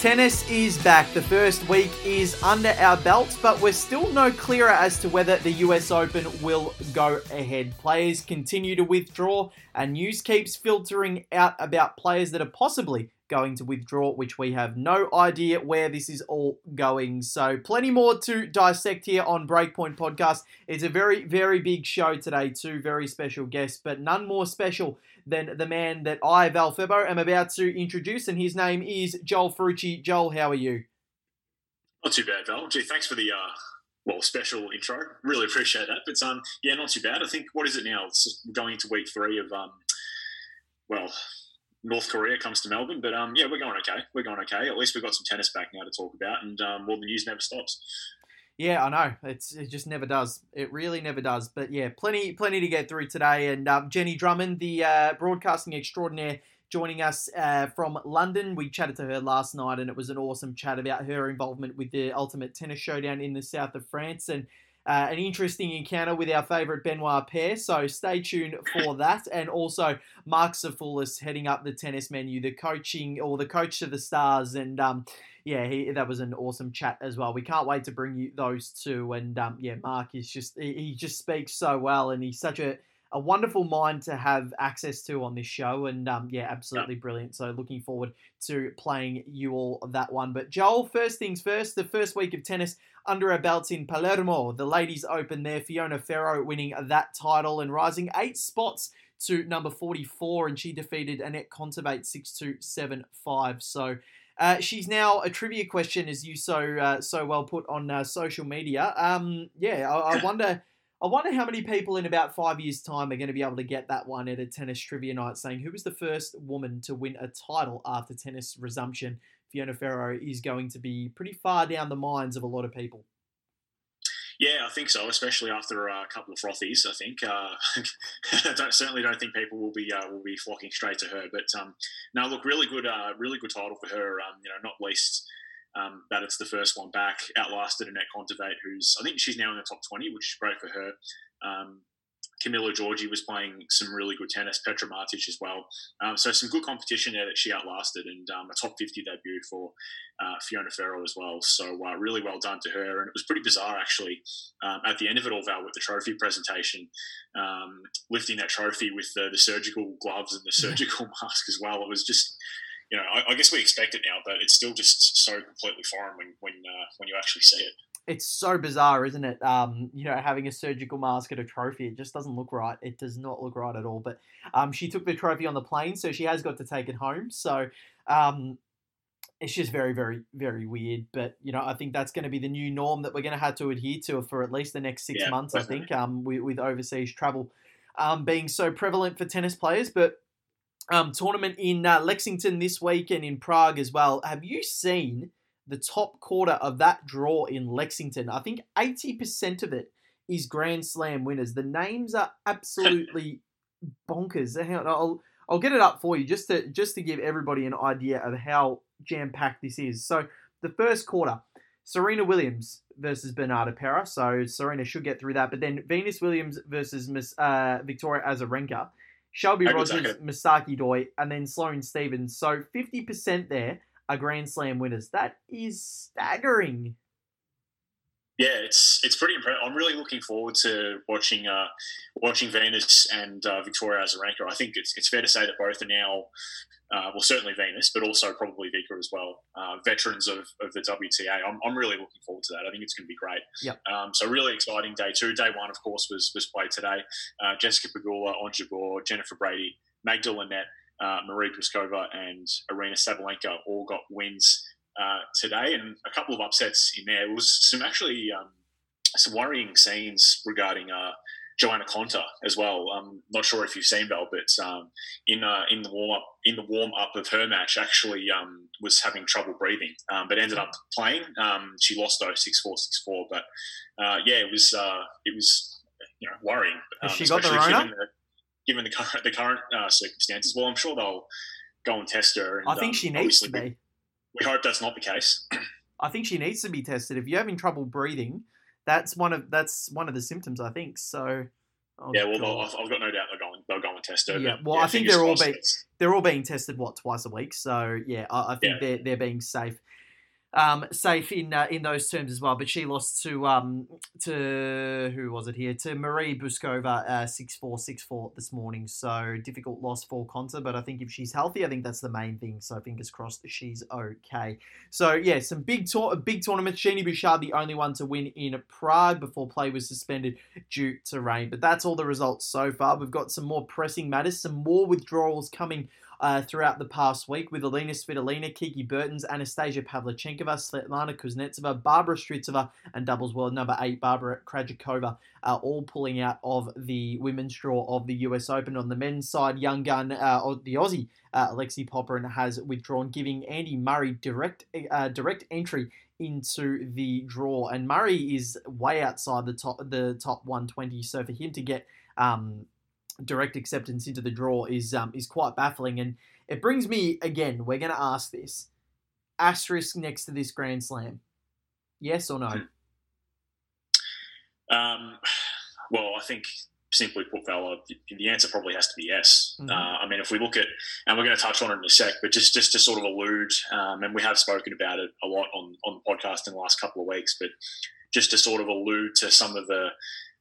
Tennis is back. The first week is under our belts, but we're still no clearer as to whether the US Open will go ahead. Players continue to withdraw, and news keeps filtering out about players that are possibly going to withdraw, which we have no idea where this is all going. So, plenty more to dissect here on Breakpoint Podcast. It's a very, very big show today, two very special guests, but none more special than the man that I, Val Febo, am about to introduce, and his name is Joel Ferrucci. Joel, how are you? Not too bad, Val. Gee, thanks for the uh, well special intro. Really appreciate that. But um, yeah, not too bad. I think what is it now? It's going into week three of um, well, North Korea comes to Melbourne. But um, yeah, we're going okay. We're going okay. At least we've got some tennis back now to talk about, and um, well, the news never stops. Yeah, I know. It's it just never does. It really never does. But yeah, plenty plenty to get through today. And um, Jenny Drummond, the uh, broadcasting extraordinaire, joining us uh, from London. We chatted to her last night, and it was an awesome chat about her involvement with the Ultimate Tennis Showdown in the south of France and. Uh, an interesting encounter with our favourite Benoit Paire, so stay tuned for that. And also, Mark Zafoulis heading up the tennis menu, the coaching or the coach to the stars, and um, yeah, he, that was an awesome chat as well. We can't wait to bring you those two. And um, yeah, Mark is just he, he just speaks so well, and he's such a a wonderful mind to have access to on this show. And um, yeah, absolutely yeah. brilliant. So looking forward to playing you all that one. But Joel, first things first, the first week of tennis under our belts in Palermo, the ladies open there. Fiona Ferro winning that title and rising eight spots to number 44, and she defeated Anett Kontaveit 6 2 7 5. So uh, she's now a trivia question, as you so uh, so well put on uh, social media. Um, yeah, I, I, wonder. I wonder how many people in about five years' time are going to be able to get that one at a tennis trivia night, saying who was the first woman to win a title after tennis resumption. Fiona Ferro is going to be pretty far down the minds of a lot of people. Yeah, I think so, especially after a couple of frothies. I think uh, I don't, certainly don't think people will be uh, will be flocking straight to her. But um, look, really good, uh, really good title for her. Um, you know, not least um, that it's the first one back, outlasted Anett Kontaveit, who's I think she's now in the top twenty, which is great for her. Um, Camila Giorgi was playing some really good tennis, Petra Martic as well. Um, so some good competition there that she outlasted, and um, a top 50 debut for uh, Fiona Ferro as well. So uh, really well done to her. And it was pretty bizarre actually um, at the end of it all, Val, with the trophy presentation, um, lifting that trophy with the, the, surgical gloves and the surgical mask as well. It was just you know, I, I, guess we expect it now, but it's still just so completely foreign when when uh, when you actually see it it's so bizarre, isn't it? Um, you know, having a surgical mask at a trophy, it just doesn't look right. It does not look right at all. But um, she took the trophy on the plane, so she has got to take it home. So um, it's just very, very, very weird. But you know, I think that's going to be the new norm that we're going to have to adhere to for at least the next six yeah, months. Definitely. I think um, with, with overseas travel um, being so prevalent for tennis players, but. Um, tournament in uh, Lexington this week and in Prague as well. Have you seen the top quarter of that draw in Lexington. I think 80% of it is Grand Slam winners. The names are absolutely bonkers. I'll, I'll get it up for you just to just to give everybody an idea of how jam packed this is. So the first quarter, Serena Williams versus Bernarda Pera. So Serena should get through that. But then Venus Williams versus Miss, uh, Victoria Azarenka. Shelby Rogers, Misaki Doi, and then Sloane Stevens. So 50% there are Grand Slam winners. That is staggering. Yeah, it's it's pretty impressive. I'm really looking forward to watching uh, watching Venus and uh, Victoria Azarenka. I think it's, it's fair to say that both are now, uh, well, certainly Venus, but also probably Vika as well, uh, veterans of, of the WTA. I'm, I'm really looking forward to that. I think it's going to be great. Yep. Um, so really exciting day two. Day one, of course, was was played today. Uh, Jessica Pegula, Ons Jabeur, Jennifer Brady, Magda Linette, uh, Marie Pliskova and Aryna Sabalenka all got wins uh, today, and a couple of upsets in there. It was some actually um, some worrying scenes regarding uh, Johanna Konta as well. I'm not sure if you've seen Bell, but um, in uh, in the warm up in the warm up of her match, actually um, was having trouble breathing, um, but ended up playing. Um, she lost though six four six four, but uh, yeah, it was uh, it was you know worrying. Has she got the Rona? given the current the current uh, circumstances. Well, I'm sure they'll go and test her. And, I think um, she needs to be. We hope that's not the case. I think she needs to be tested. If you're having trouble breathing, that's one of that's one of the symptoms. I think so. Oh, yeah, well. I've, I've got no doubt they'll go and, they'll go and test her. Yeah, well, I think they're all being- they're all being tested what twice a week. So yeah, I, I think Yeah. they're they're being safe, um, safe in uh, in those terms as well. But she lost to um to who was it here to Marie Bouzkova uh, six four six four this morning. So difficult loss for Konta, but I think if she's healthy, I think that's the main thing. So fingers crossed she's okay. So yeah, some big tour big tournaments. Genie Bouchard the only one to win in Prague before play was suspended due to rain. But that's all the results so far. We've got some more pressing matters, some more withdrawals coming uh, throughout the past week with Alina Svitolina, Kiki Bertens, Anastasia Pavlyuchenkova, Svetlana Kuznetsova, Barbora Strycova, and doubles world number eight Barbora Krejcikova are all pulling out of the women's draw of the US Open. On the men's side, young gun, uh, the Aussie uh, Alexei Popyrin has withdrawn, giving Andy Murray direct uh, direct entry into the draw. And Murray is way outside the top the top 120, so for him to get um, direct acceptance into the draw is um, is quite baffling. And it brings me again. We're going to ask this asterisk next to this Grand Slam. Yes or no? Um, well, I think simply put, fella, the- the answer probably has to be yes. Mhm. Uh, I mean, if we look at, and we're going to touch on it in a sec, but just just to sort of allude, um, and we have spoken about it a lot on on the podcast in the last couple of weeks, but just to sort of allude to some of the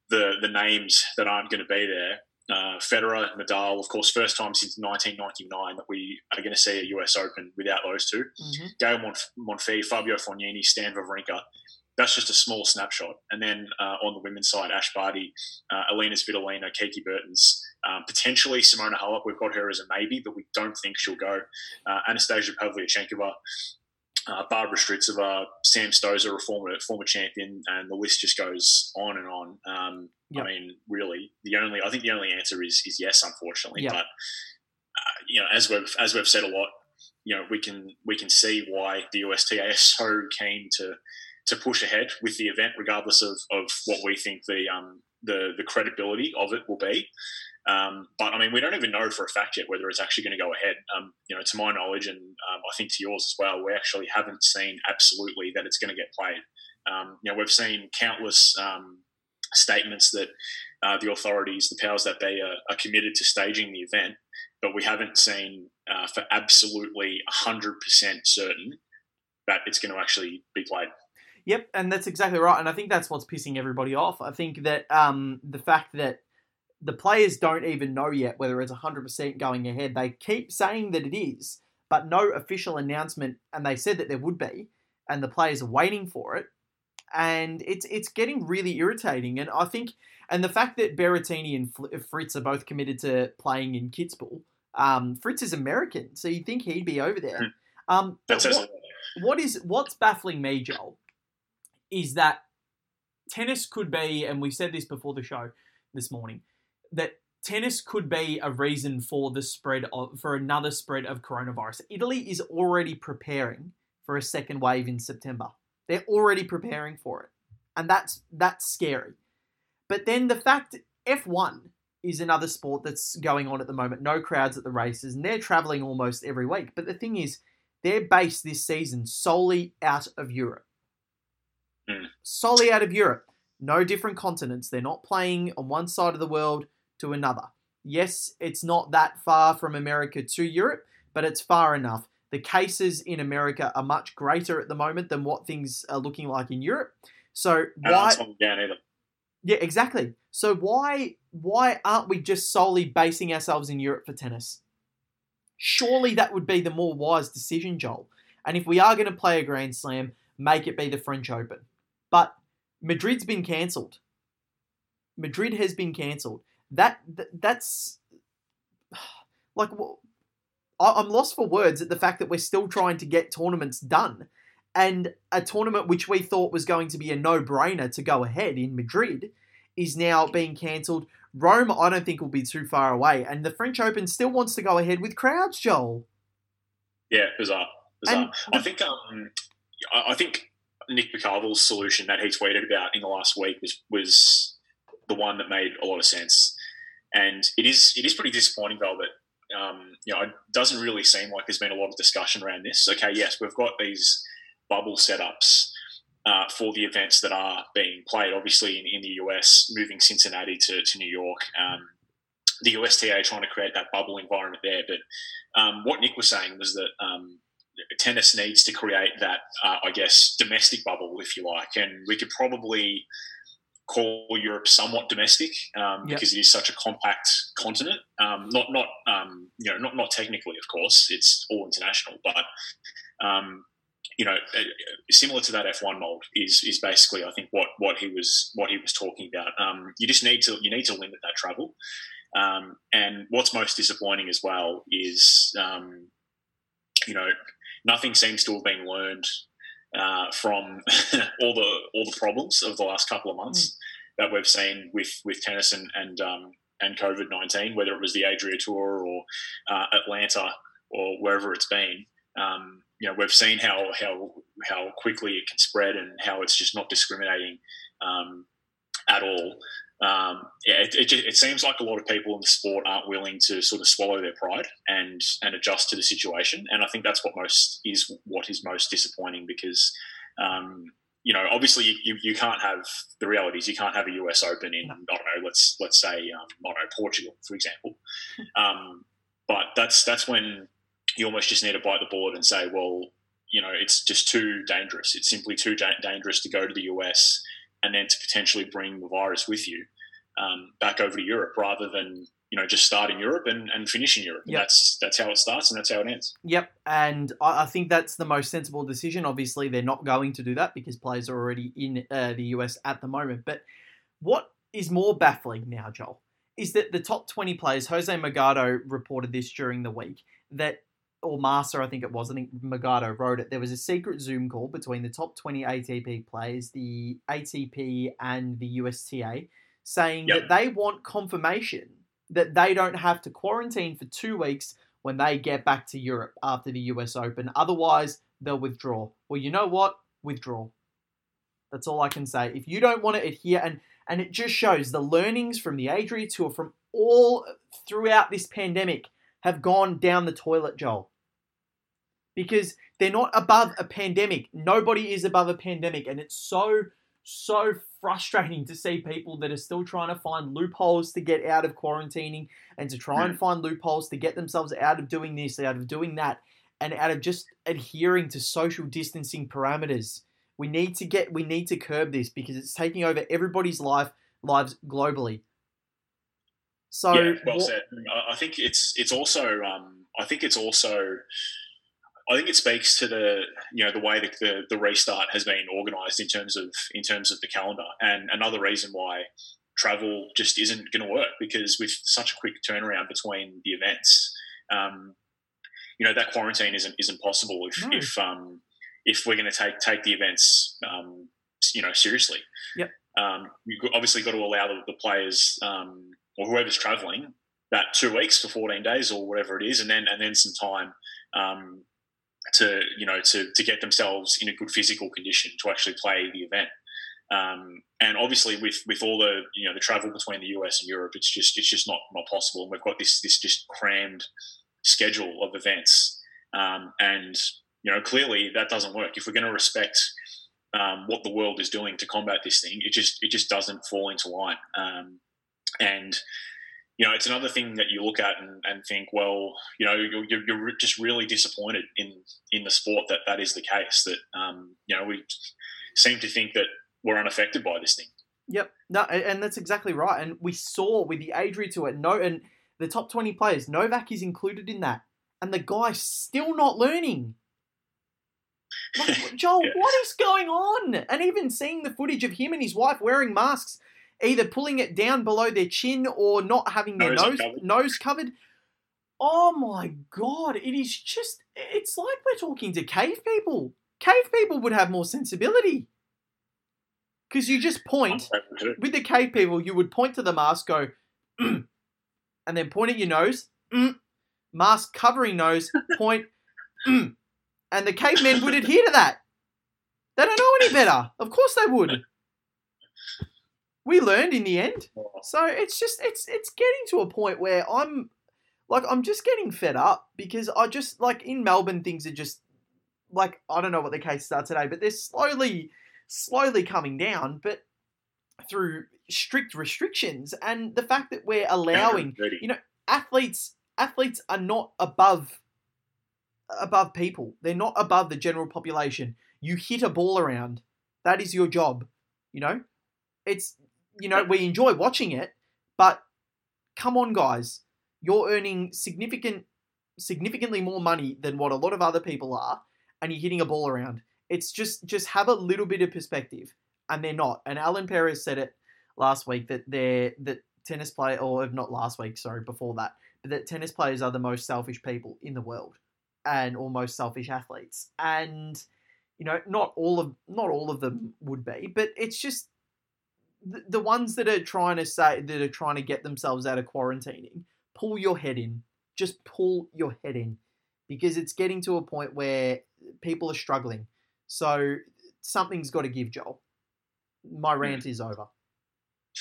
the, the names that aren't going to be there. Uh, Federer, Nadal, of course, first time since 1999 that we are going to see a US Open without those two. Mm-hmm. Gael Monf- Monfils, Fabio Fognini, Stan Wawrinka. That's just a small snapshot. And then uh, on the women's side, Ash Barty, uh, Alina Svitolina, Kiki Bertens, um, potentially Simona Halep. We've got her as a maybe, but we don't think she'll go. Uh, Anastasia Pavlyuchenkova, uh, Barbora Strycova, Sam Stosur, a former former champion, and the list just goes on and on. Um, Yep. I mean, really, the only I think the only answer is is yes, unfortunately. Yep. But uh, you know, as we've as we've said a lot, you know, we can we can see why the USTA is so keen to to push ahead with the event, regardless of, of what we think the um the the credibility of it will be. Um, but I mean, we don't even know for a fact yet whether it's actually going to go ahead. Um, you know, to my knowledge, and um, I think to yours as well, we actually haven't seen absolutely that it's going to get played. Um, you know, we've seen countless um, statements that uh, the authorities, the powers that be, are, are committed to staging the event, but we haven't seen uh, for absolutely 100% certain that it's going to actually be played. Yep, and that's exactly right. And I think that's what's pissing everybody off. I think that um, the fact that the players don't even know yet whether it's 100% going ahead. They keep saying that it is, but no official announcement, and they said that there would be, and the players are waiting for it. And it's it's getting really irritating. And I think, and the fact that Berrettini and Fritz are both committed to playing in Kitzbühel. Um, Fritz is American, so you'd think he'd be over there. Um, but what- what is what's baffling me, Joel, is that tennis could be, and we said this before the show this morning, that tennis could be a reason for the spread of for another spread of coronavirus. Italy is already preparing for a second wave in September. They're already preparing for it, and that's that's scary. But then the fact F1 is another sport that's going on at the moment. No crowds at the races, and they're traveling almost every week. But the thing is, they're based this season solely out of Europe. Mm. Solely out of Europe. No different continents. They're not playing on one side of the world to another. Yes, it's not that far from America to Europe, but it's far enough. The cases in America are much greater at the moment than what things are looking like in Europe. So why? aren't slowing down either. Yeah, exactly. So why why aren't we just solely basing ourselves in Europe for tennis? Surely that would be the more wise decision, Joel. And if we are going to play a Grand Slam, make it be the French Open. But Madrid's been cancelled. Madrid has been cancelled. That, that that's like I'm lost for words at the fact that we're still trying to get tournaments done. And a tournament which we thought was going to be a no brainer to go ahead in Madrid is now being cancelled. Rome, I don't think will be too far away. And the French Open still wants to go ahead with crowds, Joel. Yeah, bizarre. bizarre. And I think um, I I think Nick McCarvel's solution that he tweeted about in the last week was was the one that made a lot of sense. And it is it is pretty disappointing though that um, you know it doesn't really seem like there's been a lot of discussion around this. Okay, yes, we've got these bubble setups, uh, for the events that are being played. Obviously, in, in the US, moving Cincinnati to, to New York, um, the USTA trying to create that bubble environment there. But um, what Nick was saying was that um, tennis needs to create that, uh, I guess, domestic bubble, if you like, and we could probably call Europe somewhat domestic um, yep. because it is such a compact continent. Um, not not um, you know not not technically, of course, it's all international, but um, you know, uh, similar to that F1 mold is is basically I think what what he was what he was talking about. Um, you just need to you need to limit that travel. Um, and what's most disappointing as well is, you know, nothing seems to have been learned uh, from all the all the problems of the last couple of months mm. That we've seen with with tennis and and um, and COVID nineteen, whether it was the Adria Tour or uh, Atlanta or wherever it's been. Um, you know, we've seen how how how quickly it can spread and how it's just not discriminating um, at all um, it, it, it, seems like a lot of people in the sport aren't willing to sort of swallow their pride and and adjust to the situation. And I think that's what most is what is most disappointing because. Um, you know, obviously, you, you can't have the realities. You can't have a US Open in I don't know. Let's let's say um, I don't know Portugal, for example. Um, but that's that's when you almost just need to bite the board and say, well, you know, it's just too dangerous. It's simply too da- dangerous to go to the US and then to potentially bring the virus with you um, back over to Europe rather than you know just start in Europe and, and finish in Europe. Yep. That's that's how it starts and that's how it ends. Yep, and I, I, think that's the most sensible decision. Obviously, they're not going to do that because players are already in uh, the US at the moment. But what is more baffling now, Joel, is that the top twenty players. Jose Morgado reported this during the week that or Master, I think it was. I think Morgado wrote it. There was a secret Zoom call between the top 20 ATP players, the ATP, and the USTA, saying yep. that they want confirmation that they don't have to quarantine for two weeks when they get back to Europe after the US Open. Otherwise, they'll withdraw. Well, you know what? Withdraw. That's all I can say. If you don't want to adhere, and and it just shows the learnings from the Adria Tour from all throughout this pandemic have gone down the toilet, Joel. Because they're not above a pandemic. Nobody is above a pandemic. And it's so, so frustrating to see people that are still trying to find loopholes to get out of quarantining and to try and find loopholes to get themselves out of doing this, out of doing that, and out of just adhering to social distancing parameters. We need to get we need to curb this because it's taking over everybody's life lives globally. So yeah, well what, said. I think it's it's also um, I think it's also I think it speaks to the you know the way that the, the restart has been organised in terms of in terms of the calendar, and another reason why travel just isn't going to work because with such a quick turnaround between the events, um, you know that quarantine isn't isn't possible if no. if um, if we're going to take take the events um, you know seriously. Yep. Um, you've obviously got to allow the, the players um, or whoever's traveling that two weeks for 14 days or whatever it is, and then and then some time um, to you know to to get themselves in a good physical condition to actually play the event. Um, and obviously, with with all the you know the travel between the US and Europe, it's just it's just not not possible. And we've got this this just crammed schedule of events, um, and you know clearly that doesn't work. If we're going to respect um, what the world is doing to combat this thing, it just it just doesn't fall into line. Um, and you know, it's another thing that you look at and, and think, well, you know, you're, you're, just really disappointed in in the sport that that is the case. That um, you know, we seem to think that we're unaffected by this thing. Yep, no, and that's exactly right. And we saw with the Adria Tour, no, and the top twenty players, Novak is included in that, and the guy's still not learning. Like, Joel, yeah. what is going on? And even seeing the footage of him and his wife wearing masks either pulling it down below their chin or not having their nose nose covered. nose covered. Oh my god, it is just it's like we're talking to cave people. Cave people would have more sensibility. Because you just point with the cave people, you would point to the mask, go, mm, and then point at your nose, mm, mask covering nose, point, mm, and the cavemen would adhere to that. They don't know any better. Of course they would we learned in the end. Oh. So it's just it's it's getting to a point where I'm like I'm just getting fed up because I just like in Melbourne things are just like I don't know what the cases are today, but they're slowly slowly coming down, but through strict restrictions and the fact that we're allowing you know athletes athletes are not above above people. They're not above the general population. You hit a ball around. That is your job. You know? It's you know, we enjoy watching it, but come on guys. You're earning significant significantly more money than what a lot of other people are and you're hitting a ball around. It's just just have a little bit of perspective and they're not. And Alan Perez said it last week that they're that tennis play or not last week, sorry, before that, but that tennis players are the most selfish people in the world and almost selfish athletes. And you know, not all of not all of them would be, but it's just the, the ones that are trying to say that are trying to get themselves out of quarantining. Pull your head in. Just pull your head in because it's getting to a point where people are struggling. So something's got to give, Joel. My hmm. rant is over.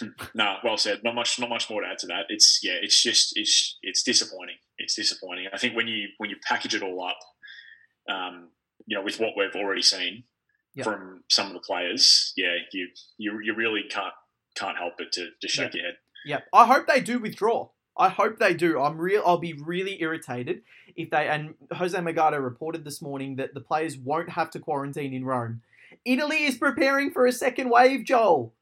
no, well said. Not much. Not much more to add to that. It's yeah. It's just it's it's disappointing. It's disappointing. I think when you when you package it all up, um, you know, with what we've already seen yep. from some of the players, yeah, you you you really can't can't help but to, to shake yep. your head. Yeah, I hope they do withdraw. I hope they do. I'm real. I'll be really irritated if they. And Jose Morgado reported this morning that the players won't have to quarantine in Rome. Italy is preparing for a second wave, Joel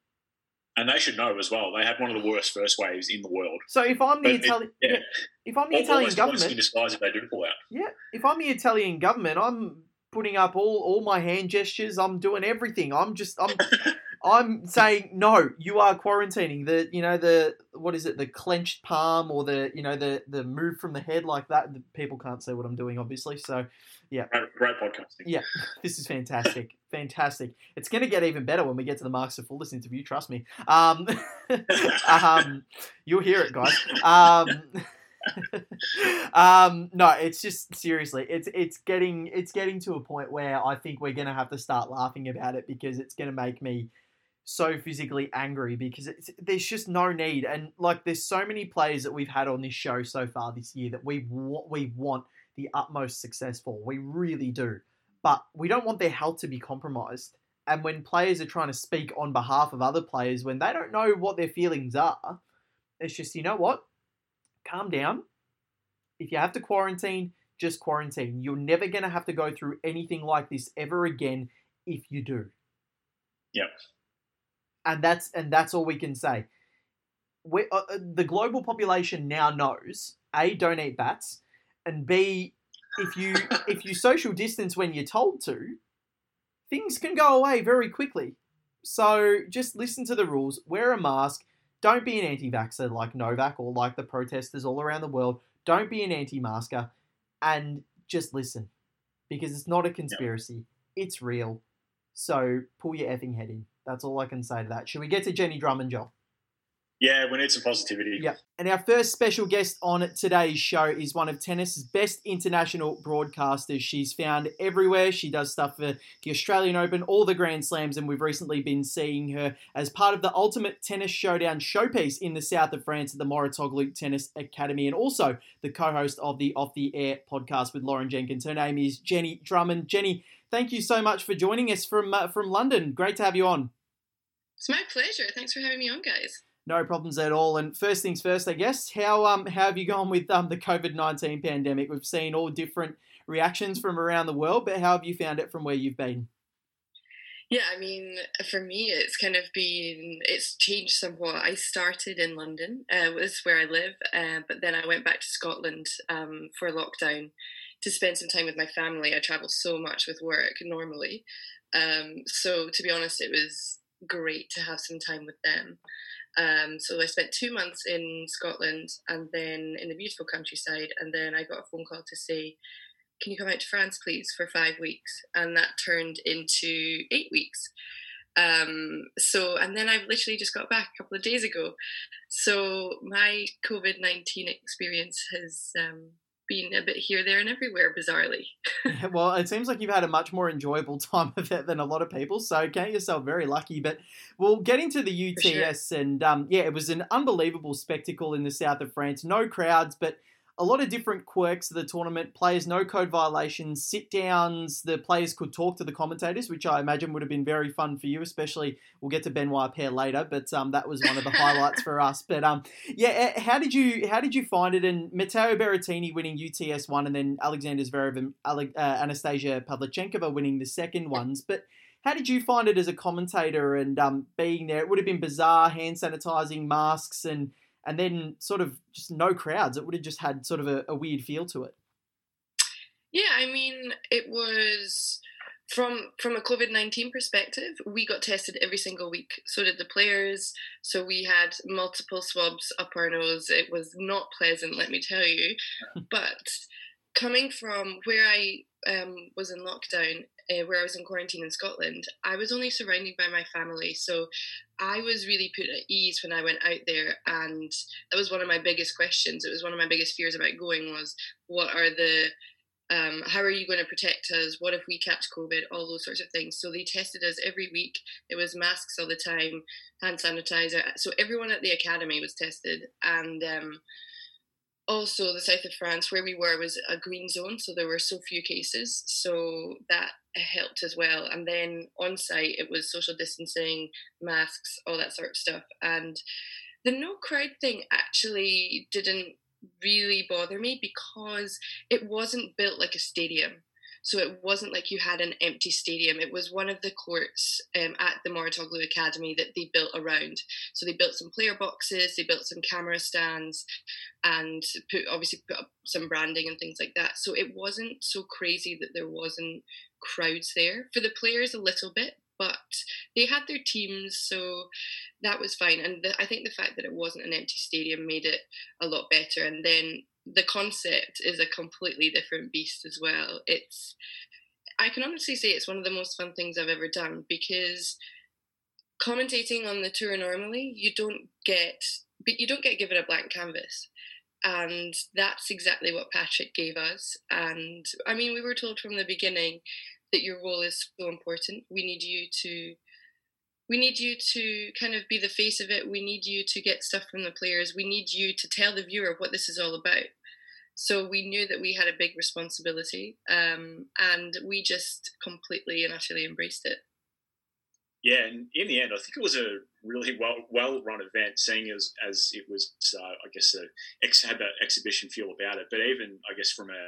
and they should know as well. They had one of the worst first waves in the world. So if I'm the Italian, yeah. if I'm the Italian government, in disguise if they do pull out. Yeah, if I'm the Italian government, I'm putting up all all my hand gestures. I'm doing everything. I'm just I'm I'm saying no. You are quarantining. The you know the what is it? The clenched palm or the you know the the move from the head like that. The people can't see what I'm doing, obviously. So yeah. Great, great podcasting. Yeah, this is fantastic. fantastic. It's going to get even better when we get to the Marks of Fullis interview. Trust me. Um, um, you'll hear it, guys. Um, um, no, it's just seriously, it's it's getting it's getting to a point where I think we're to have to start laughing about it because it's to make me so physically angry because there's just no need and like there's so many players that we've had on this show so far this year that we we want the utmost success for. We really do. But we don't want their health to be compromised. And when players are trying to speak on behalf of other players when they don't know what their feelings are, it's just, you know what? Calm down. If you have to quarantine, just quarantine. You're never going to have to go through anything like this ever again if you do. Yep. And that's and that's all we can say. We, uh, uh the global population now knows a don't eat bats and B, if you if you social distance when you're told to, things can go away very quickly. So just listen to the rules, wear a mask, don't be an anti-vaxxer like Novak or like the protesters all around the world. Don't be an anti-masker and just listen. Because it's not a conspiracy. It's real. So pull your effing head in. That's all I can say to that. Should we get to Jenny Drummond, Joel? Yeah, we need some positivity. Yeah. And our first special guest on today's show is one of tennis's best international broadcasters. She's found everywhere. She does stuff for the Australian Open, all the Grand Slams, and we've recently been seeing her as part of the Ultimate Tennis Showdown showpiece in the south of France at the Mouratoglou Tennis Academy, and also the co-host of the Off the Air podcast with Lauren Jenkins. Her name is Jenny Drummond. Jenny, thank you so much for joining us from uh, from London. Great to have you on. It's my pleasure. Thanks for having me on, guys. No problems at all. And first things first, I guess. How um how have you gone with um the COVID nineteen pandemic? We've seen all different reactions from around the world, but how have you found it from where you've been? Yeah, I mean, for me, it's kind of been it's changed somewhat. I started in London, uh, was where I live, uh, but then I went back to Scotland um, for lockdown to spend some time with my family. I travel so much with work normally, um, so to be honest, it was great to have some time with them. Um, so I spent two months in Scotland and then in the beautiful countryside, and then I got a phone call to say, "Can you come out to France, please, for five weeks?" And that turned into eight weeks. Um, so, and then I've literally just got back a couple of days ago. So my COVID nineteen experience has um, been a bit here, there, and everywhere, bizarrely. well, it seems like you've had a much more enjoyable time of it than a lot of people, so count yourself very lucky. But we'll get into the UTS, sure. and um, yeah, it was an unbelievable spectacle in the south of France. No crowds, but a lot of different quirks of the tournament. Players no code violations, sit downs. The players could talk to the commentators, which I imagine would have been very fun for you. Especially, we'll get to Benoit Paire later, but um, that was one of the highlights for us. But um, yeah, eh, how did you how did you find it? And Matteo Berrettini winning UTS one, and then Alexander Zverev and uh, Anastasia Pavlyuchenkova winning the second ones. But how did you find it as a commentator and um, being there? It would have been bizarre, hand sanitizing, masks, and and then sort of just no crowds. It would have just had sort of a, a weird feel to it. Yeah, I mean, it was from from a COVID nineteen perspective, we got tested every single week. So did the players. So we had multiple swabs up our nose. It was not pleasant, let me tell you. but coming from where I um, was in lockdown, uh, where I was in quarantine in Scotland, I was only surrounded by my family. So I was really put at ease when I went out there. And that was one of my biggest questions. It was one of my biggest fears about going was what are the um, how are you going to protect us? What if we catch COVID? All those sorts of things. So they tested us every week. It was masks all the time, hand sanitizer. So everyone at the academy was tested, and um, also the south of France where we were was a green zone, so there were so few cases, so that helped as well. And then on site it was social distancing, masks, all that sort of stuff. And the no crowd thing actually didn't really bother me because it wasn't built like a stadium. So it wasn't like you had an empty stadium. It was one of the courts um, at the Mouratoglou Academy that they built around. So they built some player boxes, they built some camera stands, and put obviously put up some branding and things like that. So it wasn't so crazy that there wasn't crowds there. For the players, a little bit, but they had their teams, so that was fine. And the, I think the fact that it wasn't an empty stadium made it a lot better. And then the concept is a completely different beast as well. It's I can honestly say it's one of the most fun things I've ever done because commentating on the tour normally you don't get but you don't get given a blank canvas. And that's exactly what Patrick gave us. And I mean we were told from the beginning that your role is so important. We need you to we need you to kind of be the face of it. We need you to get stuff from the players. We need you to tell the viewer what this is all about. So we knew that we had a big responsibility, um, and we just completely and utterly embraced it. Yeah, and in the end, I think it was a really well well run event, seeing as as it was, uh, I guess, a ex, had that exhibition feel about it. But even I guess from a,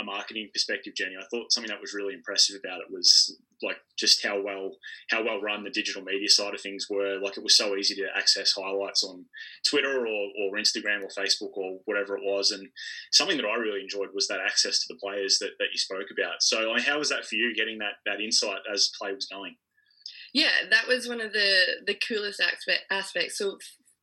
a marketing perspective, Jenny, I thought something that was really impressive about it was like just how well how well run the digital media side of things were. Like it was so easy to access highlights on Twitter or, or Instagram or Facebook or whatever it was. And something that I really enjoyed was that access to the players that, that you spoke about. So mean, how was that for you getting that that insight as play was going? Yeah, that was one of the the coolest aspect, aspects. So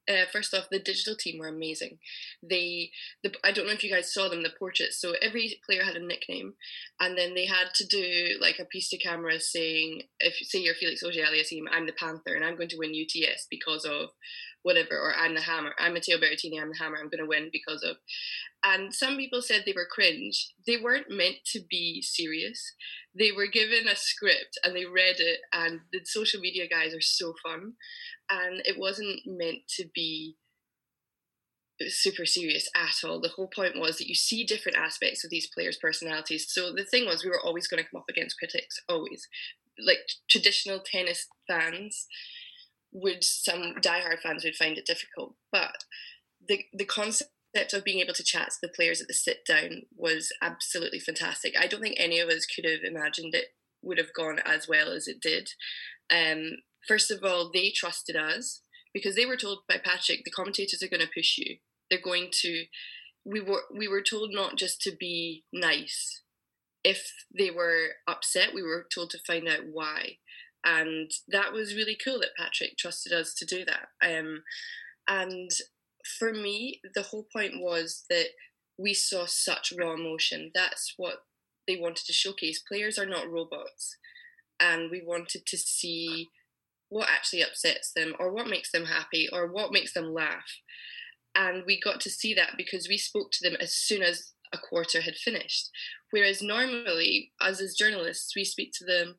uh, first off, the digital team were amazing. They, the, I don't know if you guys saw them, the portraits. So every player had a nickname, and then they had to do like a piece to camera saying, if say you're Felix Auger-Aliassime, I'm the Panther, and I'm going to win UTS because of whatever, or I'm the Hammer, I'm Matteo Berrettini, I'm the Hammer, I'm going to win because of. And some people said they were cringe. They weren't meant to be serious they were given a script and they read it and the social media guys are so fun and it wasn't meant to be super serious at all the whole point was that you see different aspects of these players personalities so the thing was we were always going to come up against critics always like traditional tennis fans would some diehard fans would find it difficult but the the concept of being able to chat to the players at the sit down was absolutely fantastic. I don't think any of us could have imagined it would have gone as well as it did. Um, first of all, they trusted us because they were told by Patrick, the commentators are going to push you. They're going to. We were we were told not just to be nice. If they were upset, we were told to find out why, and that was really cool that Patrick trusted us to do that. Um, and for me, the whole point was that we saw such raw emotion. That's what they wanted to showcase. Players are not robots, and we wanted to see what actually upsets them, or what makes them happy, or what makes them laugh. And we got to see that because we spoke to them as soon as a quarter had finished. Whereas normally, us as journalists, we speak to them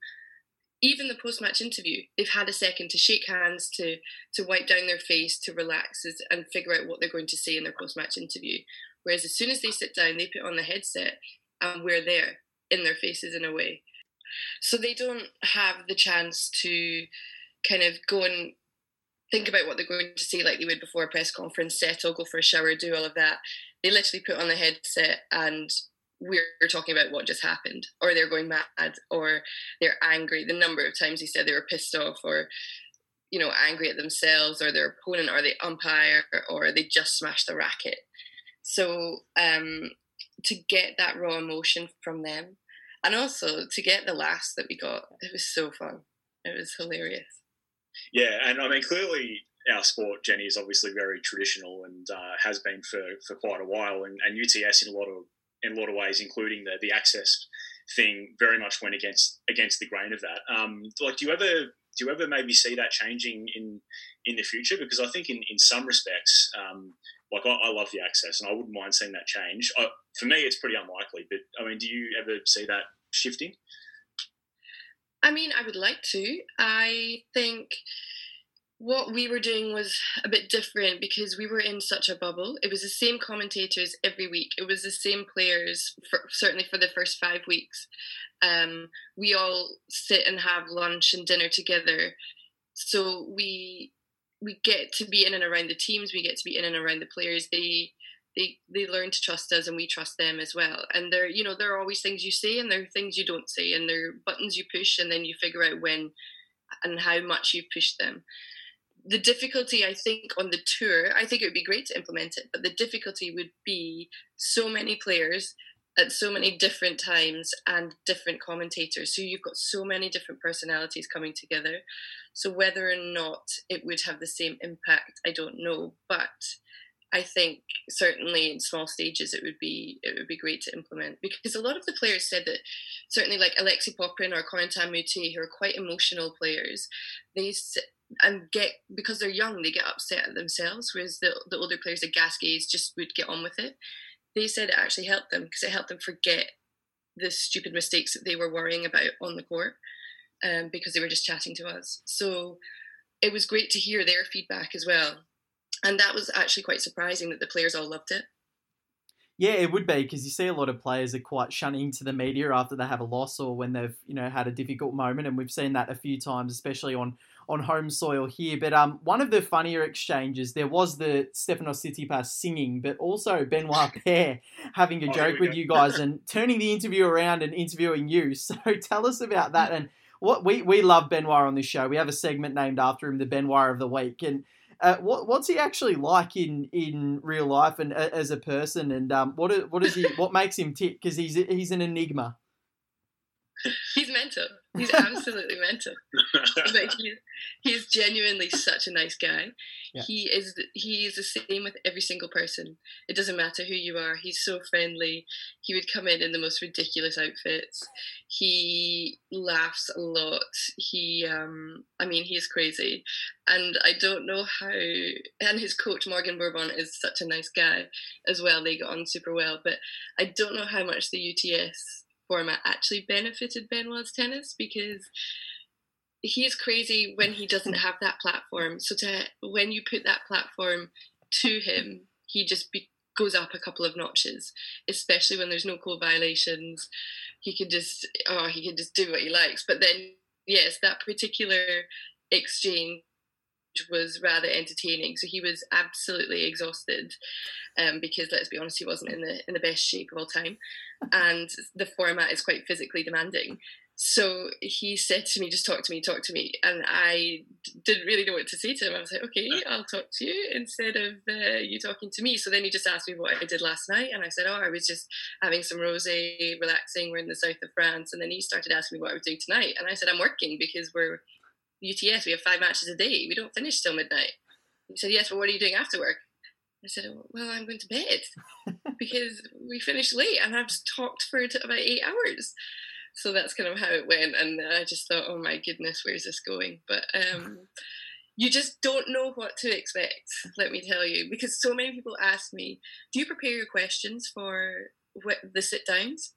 even the post-match interview, they've had a second to shake hands, to to wipe down their face, to relax, and figure out what they're going to say in their post-match interview. Whereas as soon as they sit down, they put on the headset, and we're there in their faces in a way. So they don't have the chance to kind of go and think about what they're going to say like they would before a press conference, settle, go for a shower, do all of that. They literally put on the headset and we're talking about what just happened, or they're going mad, or they're angry. The number of times he said they were pissed off, or you know, angry at themselves, or their opponent, or the umpire, or they just smashed the racket. So um, to get that raw emotion from them, and also to get the laughs that we got, it was so fun. It was hilarious. Yeah, and I mean, clearly our sport, Jenny, is obviously very traditional and uh, has been for, for quite a while. And, and UTS, in a lot of in a lot of ways, including the the access thing, very much went against against the grain of that. Um, like, do you ever do you ever maybe see that changing in in the future? Because I think in in some respects, um, like I, I, love the access, and I wouldn't mind seeing that change. I, for me, it's pretty unlikely, but I mean, do you ever see that shifting? I mean, I would like to. I think what we were doing was a bit different because we were in such a bubble. It was the same commentators every week. It was the same players, for, certainly for the first five weeks. Um, we all sit and have lunch and dinner together, so we we get to be in and around the teams. We get to be in and around the players. They they they learn to trust us and we trust them as well and there you know there are always things you say and there are things you don't say and there are buttons you push and then you figure out when and how much you push them the difficulty i think on the tour i think it would be great to implement it but the difficulty would be so many players at so many different times and different commentators. So you've got so many different personalities coming together. So whether or not it would have the same impact i don't know but I think certainly in small stages it would be it would be great to implement because a lot of the players said that certainly like Alexei Popyrin or Corentin Moutet who are quite emotional players they and get because they're young they get upset at themselves whereas the, the older players the Gasquets just would get on with it. They said it actually helped them because it helped them forget the stupid mistakes that they were worrying about on the court um, because they were just chatting to us. So it was great to hear their feedback as well. And that was actually quite surprising that the players all loved it. Yeah, it would be because you see a lot of players are quite shunning to the media after they have a loss or when they've you know had a difficult moment, and we've seen that a few times, especially on on home soil here. But um, one of the funnier exchanges there was the Stefanos Tsitsipas singing, but also Benoit Paire having a oh, joke with you guys and turning the interview around and interviewing you. So tell us about that and what we we love Benoit on this show. We have a segment named after him, the Benoit of the week, and uh, what, what's he actually like in, in real life and uh, as a person? And um, what what is he? What makes him tick? Because he's he's an enigma. He's mental. He's absolutely mental. But he, he's genuinely such a nice guy. Yeah. He is he is the same with every single person. It doesn't matter who you are. He's so friendly. He would come in in the most ridiculous outfits. He laughs a lot. He um I mean he's crazy. And I don't know how and his coach Morgan Bourbon is such a nice guy as well. They got on super well, but I don't know how much the UTS format actually benefited Benoit's tennis because he is crazy when he doesn't have that platform. So to when you put that platform to him, he just be, goes up a couple of notches. Especially when there's no code violations, he can just oh he can just do what he likes. But then yes, that particular exchange was rather entertaining. So he was absolutely exhausted um, because let's be honest, he wasn't in the in the best shape of all time, and the format is quite physically demanding. So he said to me, "Just talk to me, talk to me," and I didn't really know what to say to him. I was like, "Okay, I'll talk to you instead of uh, you talking to me." So then he just asked me what I did last night, and I said, "Oh, I was just having some rosé, relaxing. We're in the south of France." And then he started asking me what I was doing tonight, and I said, "I'm working because we're UTS, we have five matches a day. We don't finish till midnight. He said, Yes, but what are you doing after work? I said, Well, I'm going to bed because we finished late and I've talked for about eight hours. So that's kind of how it went. And I just thought, Oh my goodness, where's this going? But um, you just don't know what to expect, let me tell you, because so many people ask me, Do you prepare your questions for the sit downs?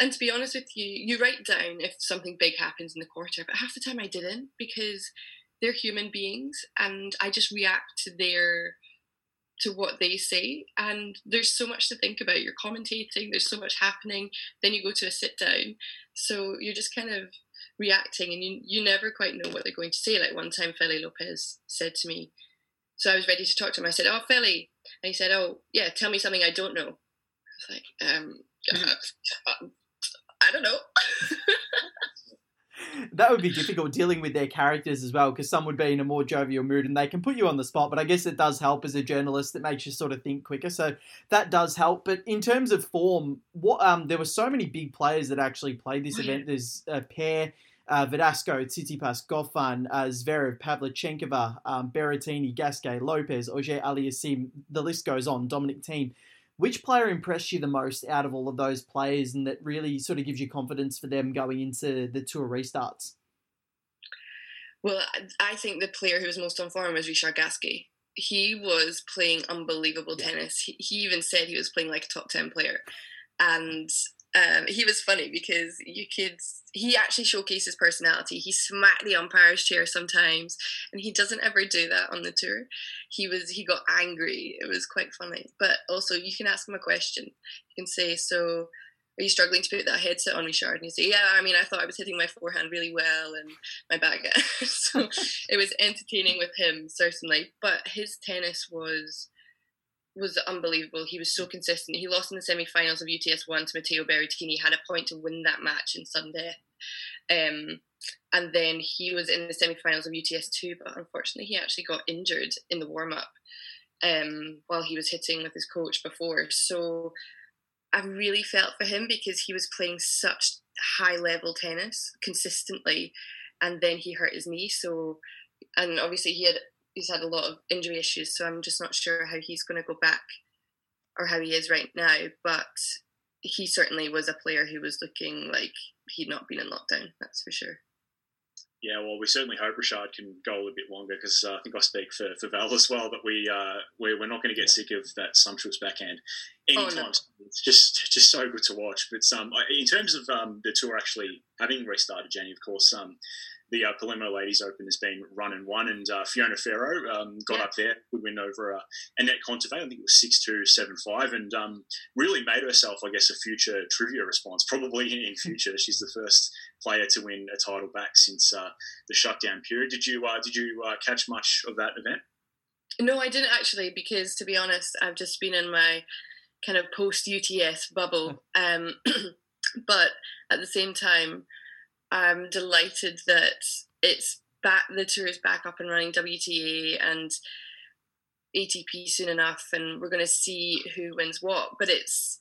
And to be honest with you, you write down if something big happens in the quarter, but half the time I didn't because they're human beings and I just react to their to what they say. And there's so much to think about. You're commentating there's so much happening then you go to a sit down. So you're just kind of reacting and you, you never quite know what they're going to say. Like one time Feli Lopez said to me so I was ready to talk to him. I said oh Feli. And he said oh yeah tell me something I don't know. I was like um uh, I don't know. That would be difficult dealing with their characters as well because some would be in a more jovial mood and they can put you on the spot but i guess it does help as a journalist it makes you sort of think quicker so that does help. But in terms of form what um there were so many big players that actually played this oh, event. There's a Paire uh, Verdasco, Tsitsipas, Goffin, uh, Zverev, Pavlyuchenkova, um, Berrettini, Gasquet, Lopez, Auger-Aliassime, the list goes on, Dominic Thiem which player impressed you the most out of all of those players and that really sort of gives you confidence for them going into the tour restarts? Well, I think the player who was most on form was Richard Gasquet. He was playing unbelievable tennis. He, he even said he was playing like a top 10 player. And um, he was funny because you could he actually showcases personality. He smacked the umpire's chair sometimes and he doesn't ever do that on the tour. He was he got angry. It was quite funny. But also you can ask him a question. You can say so are you struggling to put that headset on Richard? And you say yeah I mean I thought I was hitting my forehand really well and my back. So it was entertaining with him certainly. But his tennis was was unbelievable. He was so consistent. He lost in the semi-finals of UTS one to Matteo Berrettini. Had a point to win that match in Sunday. Um, and then he was in the semi-finals of UTS two, but unfortunately he actually got injured in the warm-up um, while he was hitting with his coach before. So I really felt for him because he was playing such high-level tennis consistently, and then he hurt his knee. So, and obviously he had he's had a lot of injury issues, so I'm just not sure how he's going to go back or how he is right now. But he certainly was a player who was looking like he'd not been in lockdown. That's for sure. Yeah, well, we certainly hope Richard can go a little bit longer because uh, I think I speak for, for Val as well that we uh, we're, we're not going to get sick of that sumptuous backhand anytime. Oh, no. It's just just so good to watch. But um, in terms of um, the tour actually having restarted, Jenny, of course, um, the uh, Palermo Ladies Open has been run and won, and uh, Fiona Ferro um, got yeah. up there, good win over uh, Anett Kontaveit. I think it was six two seven five, and um, really made herself, I guess, a future trivia response. Probably in, in future, she's the first player to win a title back since uh, the shutdown period. Did you uh, did you uh, catch much of that event? No, I didn't actually, because to be honest, I've just been in my kind of post UTS bubble. Um, but at the same time, I'm delighted that it's back. The tour is back up and running. WTA and ATP soon enough, and we're going to see who wins what. But it's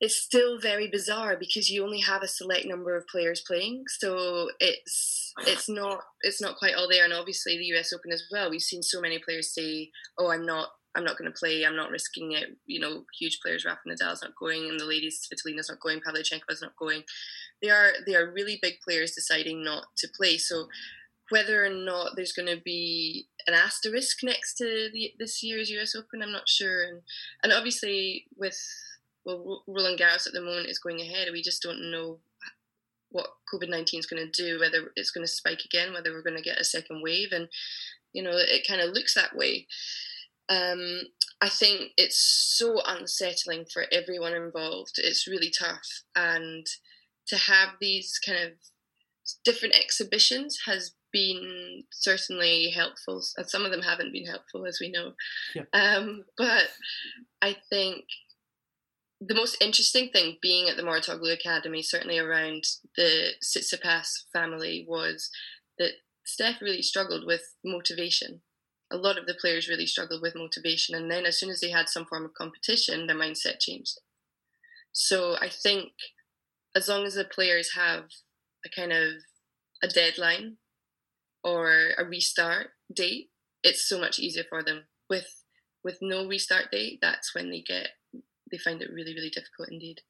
it's still very bizarre because you only have a select number of players playing, so it's it's not it's not quite all there. And obviously, the U.S. Open as well. We've seen so many players say, "Oh, I'm not I'm not going to play. I'm not risking it. You know, huge players, Rafa Nadal's not going, and the ladies, Svitolina's not going, Pavlyuchenkova's not going. They are they are really big players deciding not to play. So whether or not there's going to be an asterisk next to the, this year's US Open, I'm not sure. And and obviously with well, Roland Garros at the moment is going ahead. We just don't know what COVID nineteen is going to do. Whether it's going to spike again, whether we're going to get a second wave, and you know it kind of looks that way um, I think it's so unsettling for everyone involved. It's really tough, and to have these kind of different exhibitions has been certainly helpful. And Some of them haven't been helpful, as we know. Yeah. Um, but I think the most interesting thing being at the Mouratoglou Academy, certainly around the Tsitsipas family, was that Steph really struggled with motivation a lot of the players really struggled with motivation. And then as soon as they had some form of competition, their mindset changed. So I think as long as the players have a kind of a deadline or a restart date, it's so much easier for them. With with no restart date, that's when they get they find it really, really difficult indeed.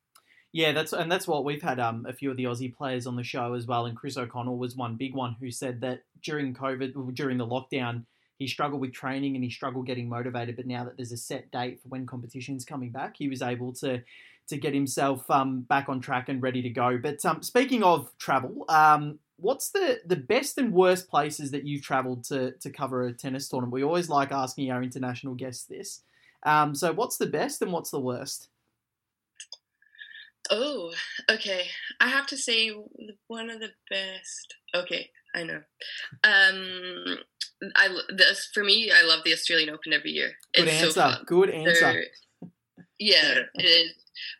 Yeah, that's and that's what we've had um, a few of the Aussie players on the show as well. And Chris O'Connell was one big one who said that during COVID, during the lockdown, he struggled with training and he struggled getting motivated. But now that there's a set date for when competition's coming back, he was able to to get himself um, back on track and ready to go. But um, speaking of travel, um, what's the, the best and worst places that you've travelled to, to cover a tennis tournament? We always like asking our international guests this. Um, so, what's the best and what's the worst? Oh, okay. I have to say one of the best. Okay, I know. Um, I this for me. I love the Australian Open every year. Good it's answer. So Good answer. They're, yeah, it is.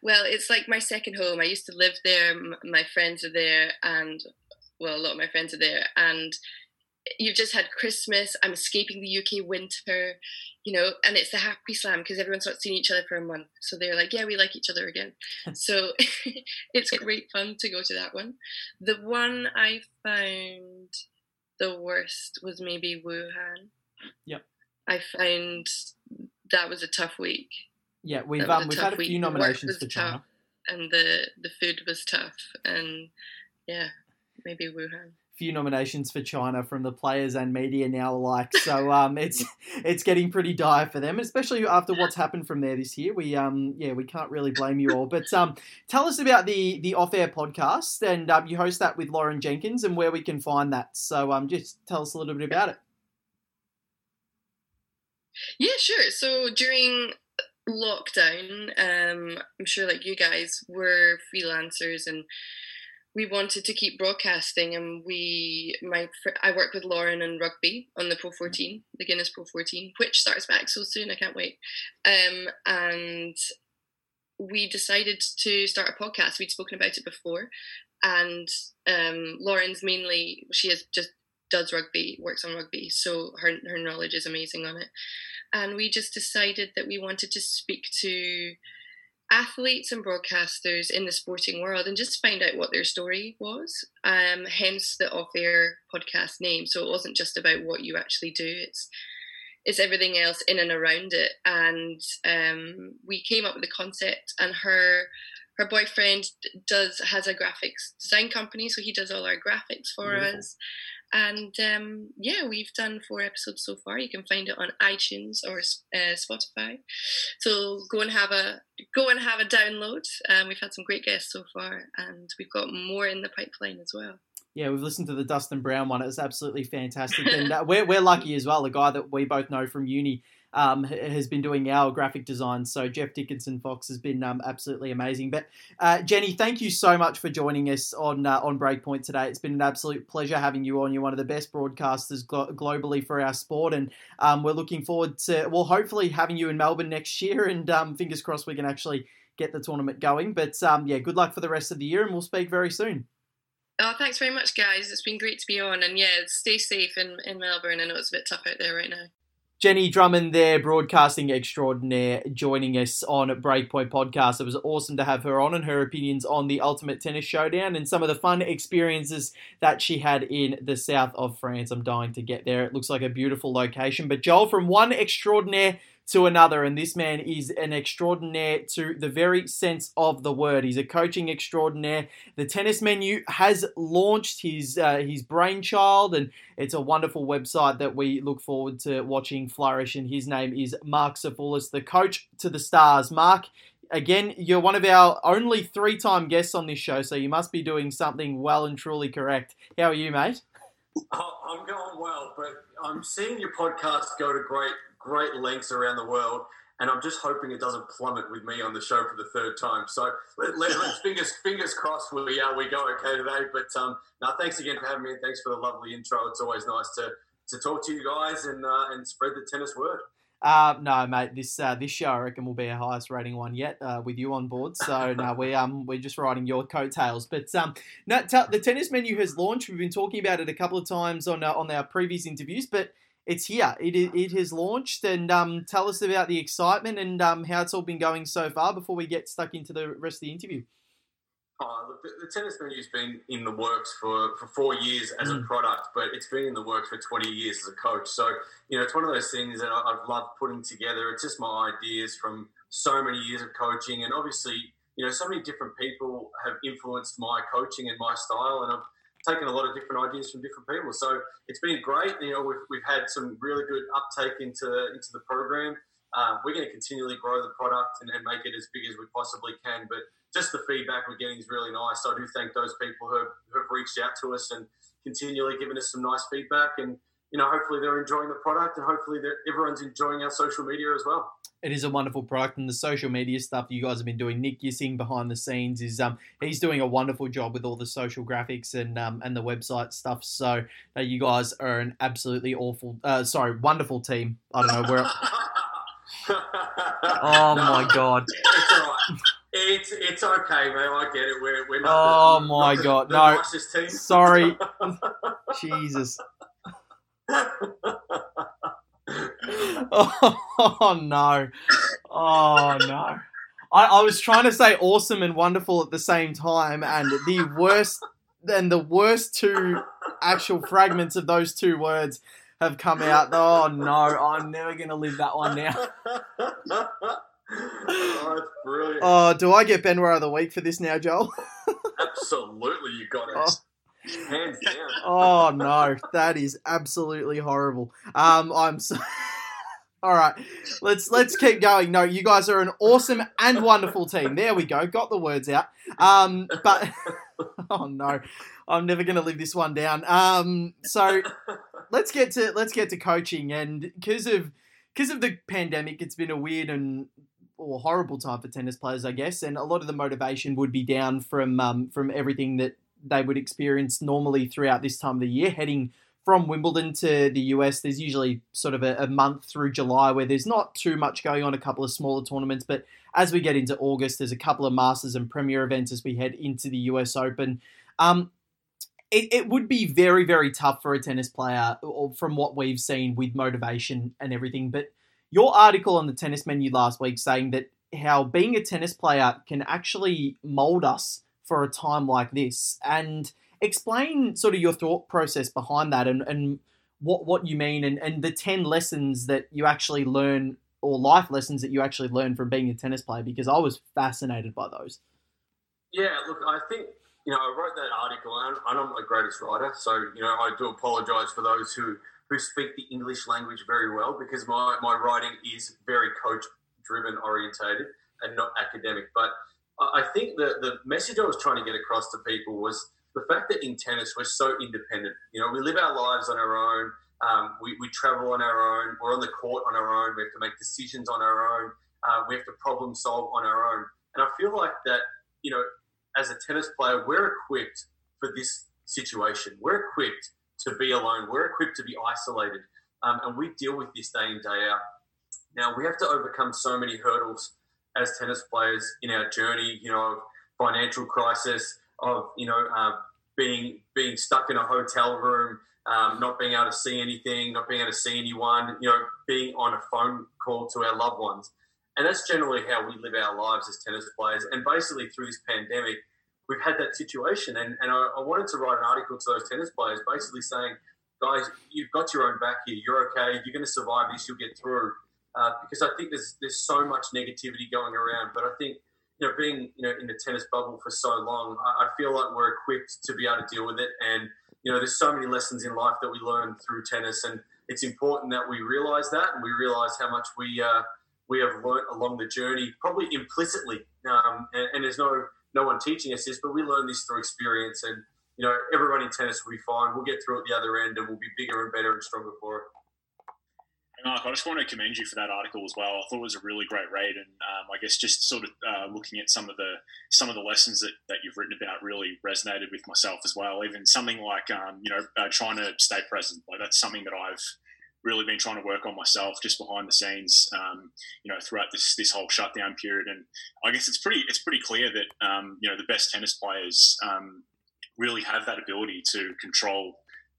Well, it's like my second home. I used to live there. My friends are there, and well, a lot of my friends are there. And you've just had Christmas. I'm escaping the UK winter, you know, and it's the happy slam because everyone's not seeing each other for a month. So they're like, yeah, we like each other again. so it's great fun to go to that one. The one I found the worst was maybe Wuhan. Yep. I found that was a tough week. Yeah, we've um, we've had a few week. nominations for China, and the the food was tough, and yeah, maybe Wuhan few nominations for China from the players and media now alike. So um, it's it's getting pretty dire for them, especially after what's happened from there this year. We um yeah we can't really blame you all. But um, tell us about the the off air podcast, and um, you host that with Lauren Jenkins, and where we can find that. So um, just tell us a little bit about it. Yeah, sure. So during lockdown, um, I'm sure like you guys were freelancers and we wanted to keep broadcasting and we my I work with Lauren and rugby on the Pro 14 the Guinness Pro 14 which starts back so soon I can't wait. Um, and we decided to start a podcast. We'd spoken about it before and um, Lauren's mainly she is just does rugby works on rugby so her, her knowledge is amazing on it. And we just decided that we wanted to speak to athletes and broadcasters in the sporting world and just find out what their story was. Um, hence the off-air podcast name. So it wasn't just about what you actually do. It's it's everything else in and around it. And um, we came up with the concept, and her her boyfriend does has a graphics design company, so he does all our graphics for Beautiful. us. And um, yeah, we've done four episodes so far. You can find it on iTunes or uh, Spotify. So go and have a go and have a download. Um, we've had some great guests so far, and we've got more in the pipeline as well. Yeah, we've listened to the Dustin Brown one. It was absolutely fantastic, and uh, we're we're lucky as well. A guy that we both know from uni um, has been doing our graphic design. So Jeff Dickinson Fox has been um, absolutely amazing. But uh, Jenny, thank you so much for joining us on uh, on Breakpoint today. It's been an absolute pleasure having you on. You're one of the best broadcasters glo- globally for our sport, and um, we're looking forward to well, hopefully having you in Melbourne next year. And um, fingers crossed we can actually get the tournament going. But um, yeah, good luck for the rest of the year, and we'll speak very soon. Oh, thanks very much, guys. It's been great to be on. And yeah, stay safe in, in Melbourne. I know it's a bit tough out there right now. Jenny Drummond there, broadcasting extraordinaire, joining us on Breakpoint Podcast. It was awesome to have her on and her opinions on the Ultimate Tennis Showdown and some of the fun experiences that she had in the south of France. I'm dying to get there. It looks like a beautiful location. But Joel, from one extraordinaire to another. And this man is an extraordinaire to the very sense of the word. He's a coaching extraordinaire. The tennis menu has launched his uh, his brainchild, and it's a wonderful website that we look forward to watching flourish. And his name is Mark Safoulis, the coach to the stars. Mark. Again, you're one of our only three time guests on this show, so you must be doing something well and truly correct. How are you, mate? I'm going well, but I'm seeing your podcast go to great great lengths around the world. And I'm just hoping it doesn't plummet with me on the show for the third time. So let, let, us fingers fingers crossed we uh, we go okay today. But um, now thanks again for having me. And thanks for the lovely intro. It's always nice to to talk to you guys and uh, and spread the tennis word. Uh, no, mate. This uh, this show I reckon will be our highest rating one yet uh, with you on board. So no, we um we're just riding your coattails. But um, no, t- the tennis menu has launched. We've been talking about it a couple of times on uh, on our previous interviews, but it's here. It, it has launched, and um, tell us about the excitement and um, how it's all been going so far before we get stuck into the rest of the interview. Oh, the, the tennis menu's been in the works for, for four years as mm. a product, but it's been in the works for 20 years as a coach. So, you know, it's one of those things that I've loved putting together. It's just my ideas from so many years of coaching. And obviously, you know, so many different people have influenced my coaching and my style. And I've taken a lot of different ideas from different people. So it's been great. You know, we've, we've had some really good uptake into into the program. Uh, we're going to continually grow the product and, and, make it as big as we possibly can. But just the feedback we're getting is really nice. So I do thank those people who have, who have reached out to us and continually giving us some nice feedback. And you know, hopefully they're enjoying the product, and hopefully everyone's enjoying our social media as well it is a wonderful product and the social media stuff you guys have been doing nick you're seeing behind the scenes is um he's doing a wonderful job with all the social graphics and um and the website stuff so uh, you guys are an absolutely awful uh sorry wonderful team i don't know where oh no, my god it's all right it's it's okay, man. I get it. We're, we're not. Oh the, my not god, the, no! Sorry, Jesus. oh, no. Oh no. I, I was trying to say awesome and wonderful at the same time, and the worst and the worst two actual fragments of those two words have come out. Oh no, I'm never gonna live that one now. oh, that's brilliant. Oh, do I get Benoit of the week for this now, Joel? Absolutely, you got it. Oh. Hands down. Oh no, that is absolutely horrible. Um, I'm so. All right, let's let's keep going. No, you guys are an awesome and wonderful team. There we go. Got the words out. Um, but oh no, I'm never going to live this one down. Um, so let's get to let's get to coaching, and because of because of the pandemic, it's been a weird and or horrible time for tennis players, I guess, and a lot of the motivation would be down from um, from everything that they would experience normally throughout this time of the year, heading from Wimbledon to the US. There's usually sort of a, a, month through July where there's not too much going on, a couple of smaller tournaments. But as we get into August, there's a couple of Masters and Premier events as we head into the US Open. Um, it, it would be very, very tough for a tennis player, from what we've seen with motivation and everything. But your article on the tennis menu last week saying that how being a tennis player can actually mold us for a time like this. And explain sort of your thought process behind that and, and what what you mean and, and the 10 lessons that you actually learn or life lessons that you actually learn from being a tennis player because I was fascinated by those. Yeah, look, I think you know I wrote that article and I'm not the greatest writer, so you know I do apologise for those who who speak the English language very well because my, my writing is very coach driven orientated and not academic. But I think the the message I was trying to get across to people was the fact that in tennis we're so independent. You know, we live our lives on our own. Um, we, we travel on our own. We're on the court on our own. We have to make decisions on our own. Uh, we have to problem solve on our own. And I feel like that, you know, as a tennis player, we're equipped for this situation. We're equipped to be alone. We're equipped to be isolated. Um, and we deal with this day in, day out. Now, we have to overcome so many hurdles as tennis players in our journey, you know, of financial crisis, of you know uh, being being stuck in a hotel room, um, not being able to see anything, not being able to see anyone, you know, being on a phone call to our loved ones, and that's generally how we live our lives as tennis players. And basically through this pandemic, we've had that situation, and and I, I wanted to write an article to those tennis players, basically saying, guys, you've got your own back here. You're okay. You're going to survive this. You'll get through. Uh, because I think there's there's so much negativity going around, but I think you know, being you know in the tennis bubble for so long, I, feel like we're equipped to be able to deal with it. And you know, there's so many lessons in life that we learn through tennis, and it's important that we realize that and we realize how much we uh, we have learned along the journey, probably implicitly. Um, and, and, there's no no one teaching us this, but we learn this through experience. And you know, everyone in tennis will be fine. We'll get through at the other end, and we'll be bigger and better and stronger for it. Mark, I just want to commend you for that article as well. I thought it was a really great read, and um, I guess just sort of uh, looking at some of the some of the lessons that, that you've written about really resonated with myself as well. Even something like um, you know uh, trying to stay present, like that's something that I've really been trying to work on myself just behind the scenes, um, you know, throughout this this whole shutdown period. And I guess it's pretty it's pretty clear that um, you know the best tennis players um, really have that ability to control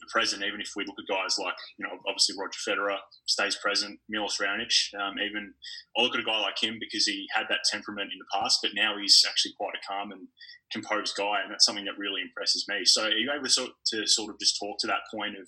present, even if we look at guys like, you know, obviously Roger Federer stays present, Milos Raonic, um, even I look at a guy like him because he had that temperament in the past, but now he's actually quite a calm and composed guy, and that's something that really impresses me. So are you able to sort, to sort of just talk to that point of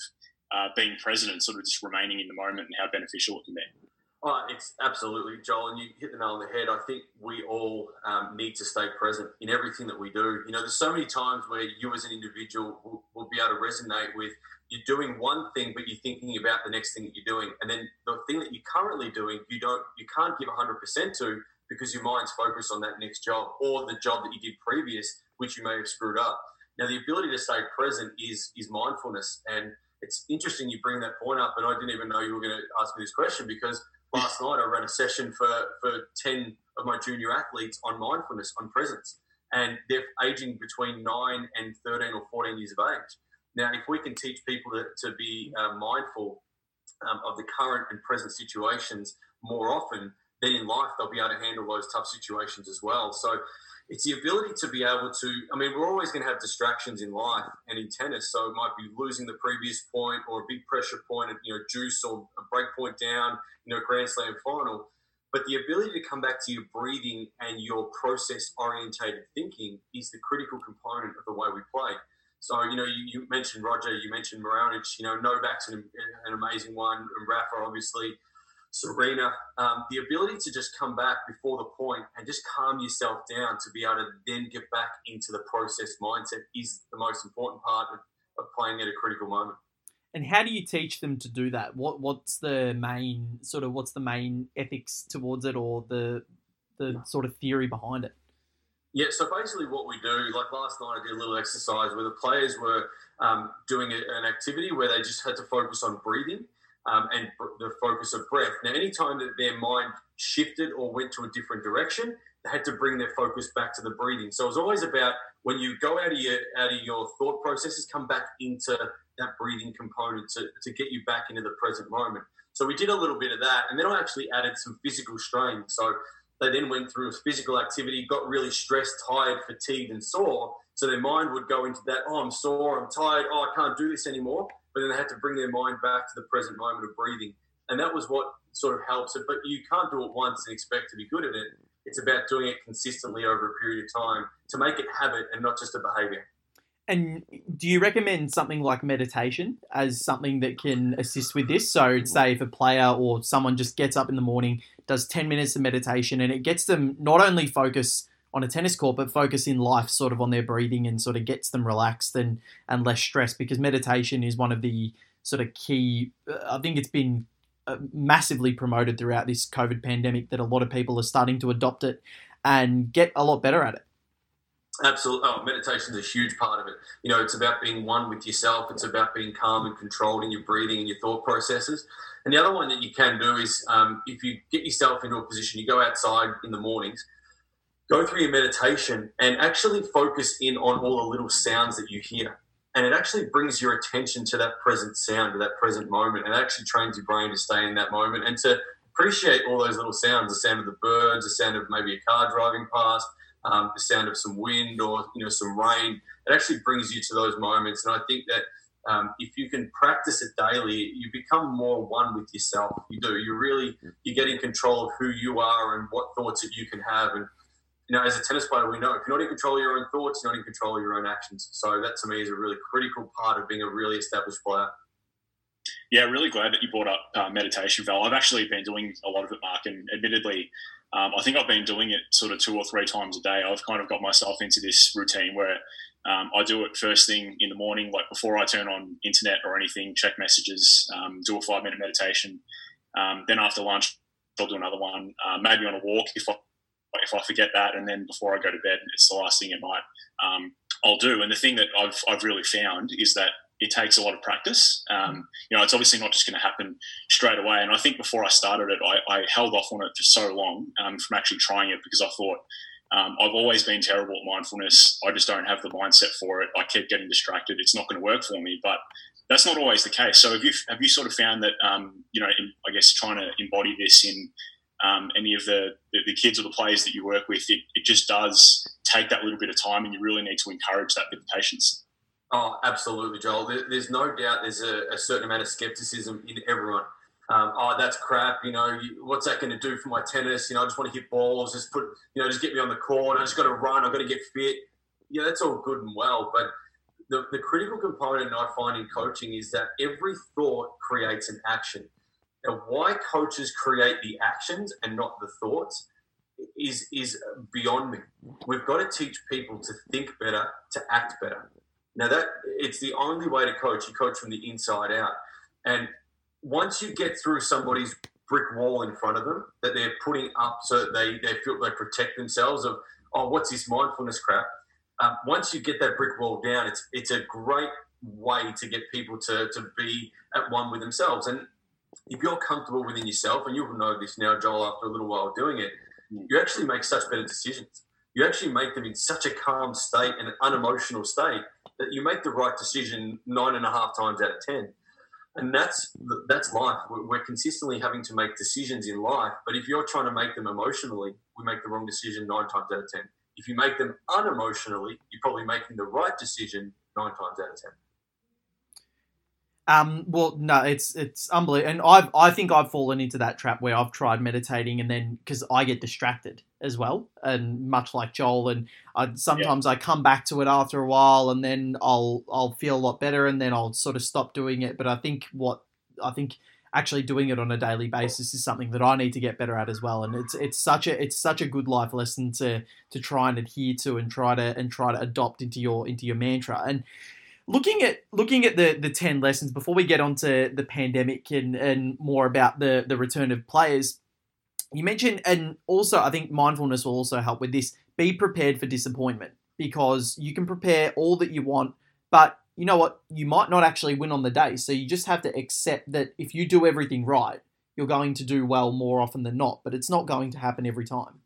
uh, being present and sort of just remaining in the moment and how beneficial it can be? Oh, it's absolutely, Joel, and you hit the nail on the head. I think we all um, need to stay present in everything that we do. You know, there's so many times where you as an individual will, will be able to resonate with you're doing one thing, but you're thinking about the next thing that you're doing, and then the thing that you're currently doing, you don't, you can't give 100% to because your mind's focused on that next job or the job that you did previous, which you may have screwed up. Now, the ability to stay present is is mindfulness, and it's interesting you bring that point up, and I didn't even know you were going to ask me this question because last night I ran a session for, for 10 of my junior athletes on mindfulness, on presence. And they're aging between 9 and 13 or 14 years of age. Now, if we can teach people to, to be uh, mindful um, of the current and present situations more often, then in life they'll be able to handle those tough situations as well. So it's the ability to be able to i mean we're always going to have distractions in life and in tennis so it might be losing the previous point or a big pressure point you know juice or a break point down you know grand slam final. But the ability to come back to your breathing and your process orientated thinking is the critical component of the way we play. So you know you, you mentioned roger you mentioned Maronic, you know novak's an, an amazing one and rafa obviously Serena, um, the ability to just come back before the point and just calm yourself down to be able to then get back into the process mindset is the most important part of, of playing at a critical moment. And how do you teach them to do that? What What's the main sort of what's the main ethics towards it, or the the sort of theory behind it? Yeah, so basically what we do, like last night, I did a little exercise where the players were um, doing an activity where they just had to focus on breathing um, and the focus of breath. Now, anytime that their mind shifted or went to a different direction, they had to bring their focus back to the breathing. So it was always about when you go out of your out of your thought processes, come back into that breathing component to, to get you back into the present moment. So we did a little bit of that, and then I actually added some physical strain. So they then went through physical activity, got really stressed, tired, fatigued, and sore. So their mind would go into that, oh, I'm sore, I'm tired, oh, I can't do this anymore but then they had to bring their mind back to the present moment of breathing. And that was what sort of helps it. But you can't do it once and expect to be good at it. It's about doing it consistently over a period of time to make it habit and not just a behavior. And do you recommend something like meditation as something that can assist with this? So, say if a player or someone just gets up in the morning, does 10 minutes of meditation, and it gets them not only focus on a tennis court, but focus in life sort of on their breathing and sort of gets them relaxed and, and less stressed because meditation is one of the sort of key, I think it's been uh, massively promoted throughout this COVID pandemic that a lot of people are starting to adopt it and get a lot better at it. Absolutely. Oh, meditation is a huge part of it. You know, it's about being one with yourself. It's about being calm and controlled in your breathing and your thought processes. And the other one that you can do is um, if you get yourself into a position, you go outside in the mornings go through your meditation and actually focus in on all the little sounds that you hear. And it actually brings your attention to that present sound, to that present moment, and actually trains your brain to stay in that moment and to appreciate all those little sounds the sound of the birds, the sound of maybe a car driving past, um, the sound of some wind or you know some rain. It actually brings you to those moments. And I think that um, if you can practice it daily, you become more one with yourself. You do. You really you get in control of who you are and what thoughts that you can have. And you know, as a tennis player, we know if you're not in control of your own thoughts, you're not in control of your own actions. So that to me is a really critical part of being a really established player. Yeah, really glad that you brought up uh, meditation, Val. I've actually been doing a lot of it, Mark, and admittedly, um, I think I've been doing it sort of two or three times a day. I've kind of got myself into this routine where um, I do it first thing in the morning, like before I turn on internet or anything, check messages, um, do a five minute meditation. Um, then after lunch, I'll do another one, uh, maybe on a walk if I if I forget that, and then before I go to bed, it's the last thing at night um, I'll do. And the thing that I've I've really found is that it takes a lot of practice. Um, you know, it's obviously not just going to happen straight away. And I think before I started it, I, I held off on it for so long um, from actually trying it because I thought um, I've always been terrible at mindfulness. I just don't have the mindset for it. I keep getting distracted. It's not going to work for me. But that's not always the case. So have you have you sort of found that um, you know, in, I guess trying to embody this in um, any of the, the, kids or the players that you work with, it, it just does take that little bit of time, and you really need to encourage that with patience. Oh, absolutely, Joel. There's no doubt there's a, a certain amount of skepticism in everyone. Um, oh, that's crap. You know, what's that going to do for my tennis? You know, I just want to hit balls. Just put, you know, just get me on the court. I just got to run. I've got to get fit. Yeah, that's all good and well. But the, the critical component I find in coaching is that every thought creates an action. Now, why coaches create the actions and not the thoughts is is beyond me. We've got to teach people to think better, to act better. Now that it's the only way to coach. You coach from the inside out, and once you get through somebody's brick wall in front of them that they're putting up so they, they feel they protect themselves of oh what's this mindfulness crap um, once you get that brick wall down it's it's a great way to get people to, to be at one with themselves and if you're comfortable within yourself and you'll know this now joel after a little while doing it mm. you actually make such better decisions you actually make them in such a calm state and an unemotional state that you make the right decision nine and a half times out of ten and that's that's life. We're consistently having to make decisions in life, but if you're trying to make them emotionally, we make the wrong decision nine times out of ten. If you make them unemotionally, you're probably making the right decision nine times out of ten. Um, well, no, it's it's unbelievable, and I've I think I've fallen into that trap where I've tried meditating, and then because I get distracted as well, and much like Joel, and I, sometimes yeah. I come back to it after a while, and then I'll I'll feel a lot better, and then I'll sort of stop doing it. But I think what I think actually doing it on a daily basis is something that I need to get better at as well, and it's it's such a it's such a good life lesson to to try and adhere to and try to and try to adopt into your into your mantra and looking at looking at the the 10 lessons before we get on to the pandemic and, and more about the the return of players you mentioned and also i think mindfulness will also help with this be prepared for disappointment. Because you can prepare all that you want but you know what? You might not actually win on the day. So you just have to accept that if you do everything right you're going to do well more often than not but it's not going to happen every time.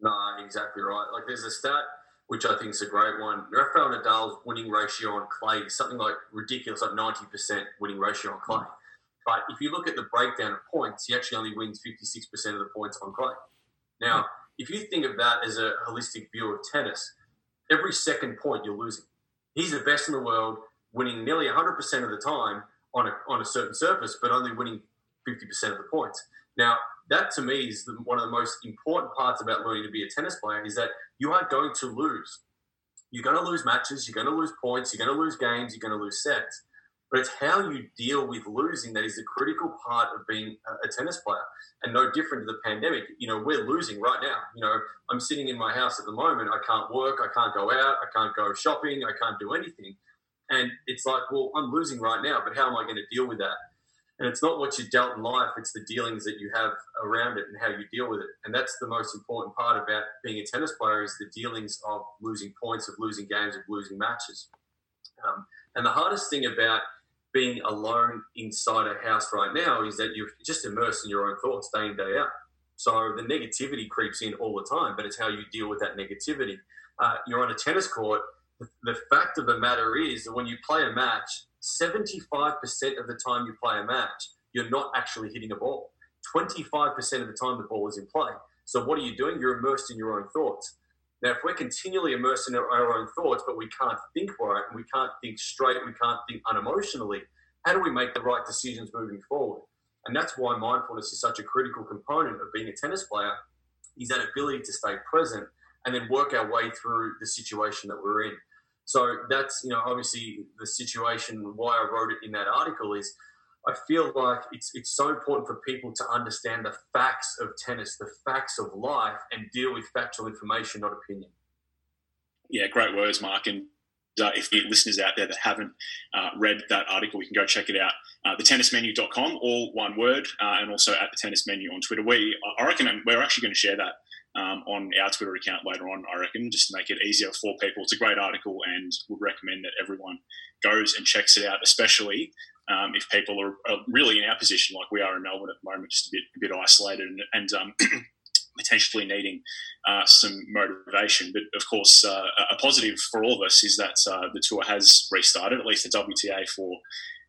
No exactly right. Like there's a stat which I think is a great one. Rafael Nadal's winning ratio on clay is something like ridiculous, like 90% winning ratio on clay. But if you look at the breakdown of points, he actually only wins 56% of the points on clay. Now, if you think of that as a holistic view of tennis, every second point you're losing. He's the best in the world, winning nearly 100% of the time on a, on a certain surface, but only winning 50% of the points. Now, that to me is the, one of the most important parts about learning to be a tennis player is that you aren't going to lose. You're going to lose matches, you're going to lose points, you're going to lose games, you're going to lose sets. But it's how you deal with losing that is a critical part of being a, tennis player. And no different to the pandemic. You know, we're losing right now. You know, I'm sitting in my house at the moment. I can't work. I can't go out. I can't go shopping. I can't do anything. And it's like, well, I'm losing right now, but how am I going to deal with that? And it's not what you dealt in life, it's the dealings that you have around it and how you deal with it. And that's the most important part about being a tennis player is the dealings of losing points, of losing games, of losing matches. Um, and the hardest thing about being alone inside a house right now is that you're just immersed in your own thoughts day in, day out. So the negativity creeps in all the time, but it's how you deal with that negativity. Uh, you're on a tennis court. The fact of the matter is that when you play a match, 75% of the time you play a match, you're not actually hitting a ball. 25% of the time, the ball is in play. So, what are you doing? You're immersed in your own thoughts. Now, if we're continually immersed in our own thoughts, but we can't think right and we can't think straight, we can't think unemotionally, how do we make the right decisions moving forward? And that's why mindfulness is such a critical component of being a tennis player, is that ability to stay present and then work our way through the situation that we're in. So that's you know obviously the situation. Why I wrote it in that article is I feel like it's it's so important for people to understand the facts of tennis, the facts of life, and deal with factual information, not opinion. Yeah, great words, Mark. And uh, if the listeners out there that haven't uh, read that article, you can go check it out. Uh, thetennismenu.com, all one word, uh, and also at the tennis menu on Twitter. We, I reckon, we're actually going to share that um, on our Twitter account later on, I reckon, just to make it easier for people. It's a great article and would recommend that everyone goes and checks it out, especially um, if people are, are, really in our position, like we are in Melbourne at the moment, just a bit, a bit isolated and, and um, potentially needing uh, some motivation. But of course, uh, a positive for all of us is that uh, the tour has restarted, at least the WTA for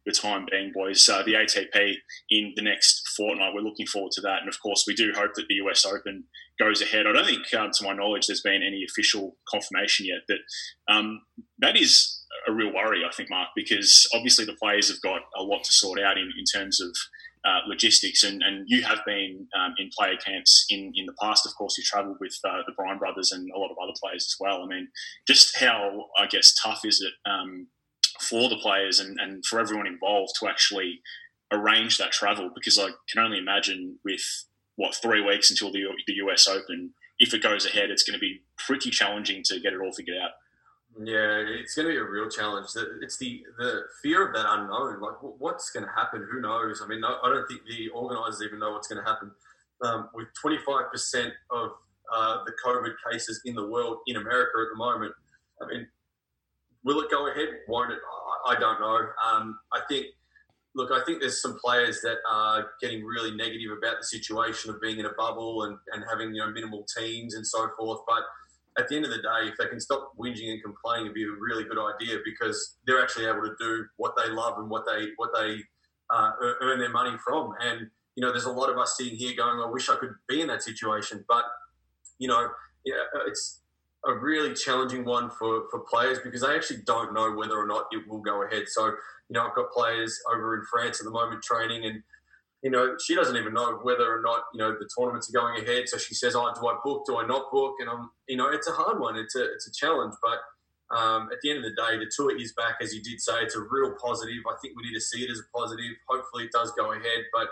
the time being, boys. Uh, the ATP in the next fortnight, we're looking forward to that. And of course, we do hope that the US Open goes ahead. I don't think, um, to my knowledge, there's been any official confirmation yet, but um, that is a real worry, I think, Mark, because obviously the players have got a lot to sort out in, in terms of uh, logistics. And, and you have been um, in player camps in, in the past. Of course, you travelled with uh, the Bryan brothers and a lot of other players as well. I mean, just how, I guess, tough is it um, for the players and, and for everyone involved to actually arrange that travel because I can only imagine with what three weeks until the the US Open, if it goes ahead, it's going to be pretty challenging to get it all figured out. Yeah, it's going to be a real challenge. It's the the fear of that unknown. Like, what's going to happen? Who knows? I mean, I don't think the organisers even know what's going to happen. Um, with 25% of uh, the COVID cases in the world in America at the moment, I mean, will it go ahead? Won't it? I, don't know. Um, I think look, I think there's some players that are getting really negative about the situation of being in a bubble and, and having you know minimal teams and so forth. But at the end of the day, if they can stop whinging and complaining, it'd be a really good idea because they're actually able to do what they love and what they what they uh, earn their money from. And you know, there's a lot of us sitting here going, "I wish I could be in that situation," but you know, yeah, it's a really challenging one for, for players because they actually don't know whether or not it will go ahead. So you know, I've got players over in France at the moment training, and you know, she doesn't even know whether or not you know the tournaments are going ahead. So she says, "Oh, do I book? Do I not book?" And I'm, you know, it's a hard one. It's a it's a challenge, but. Um, at the end of the day, the tour is back, as you did say. It's a real positive. I think we need to see it as a positive. Hopefully, it does go ahead. But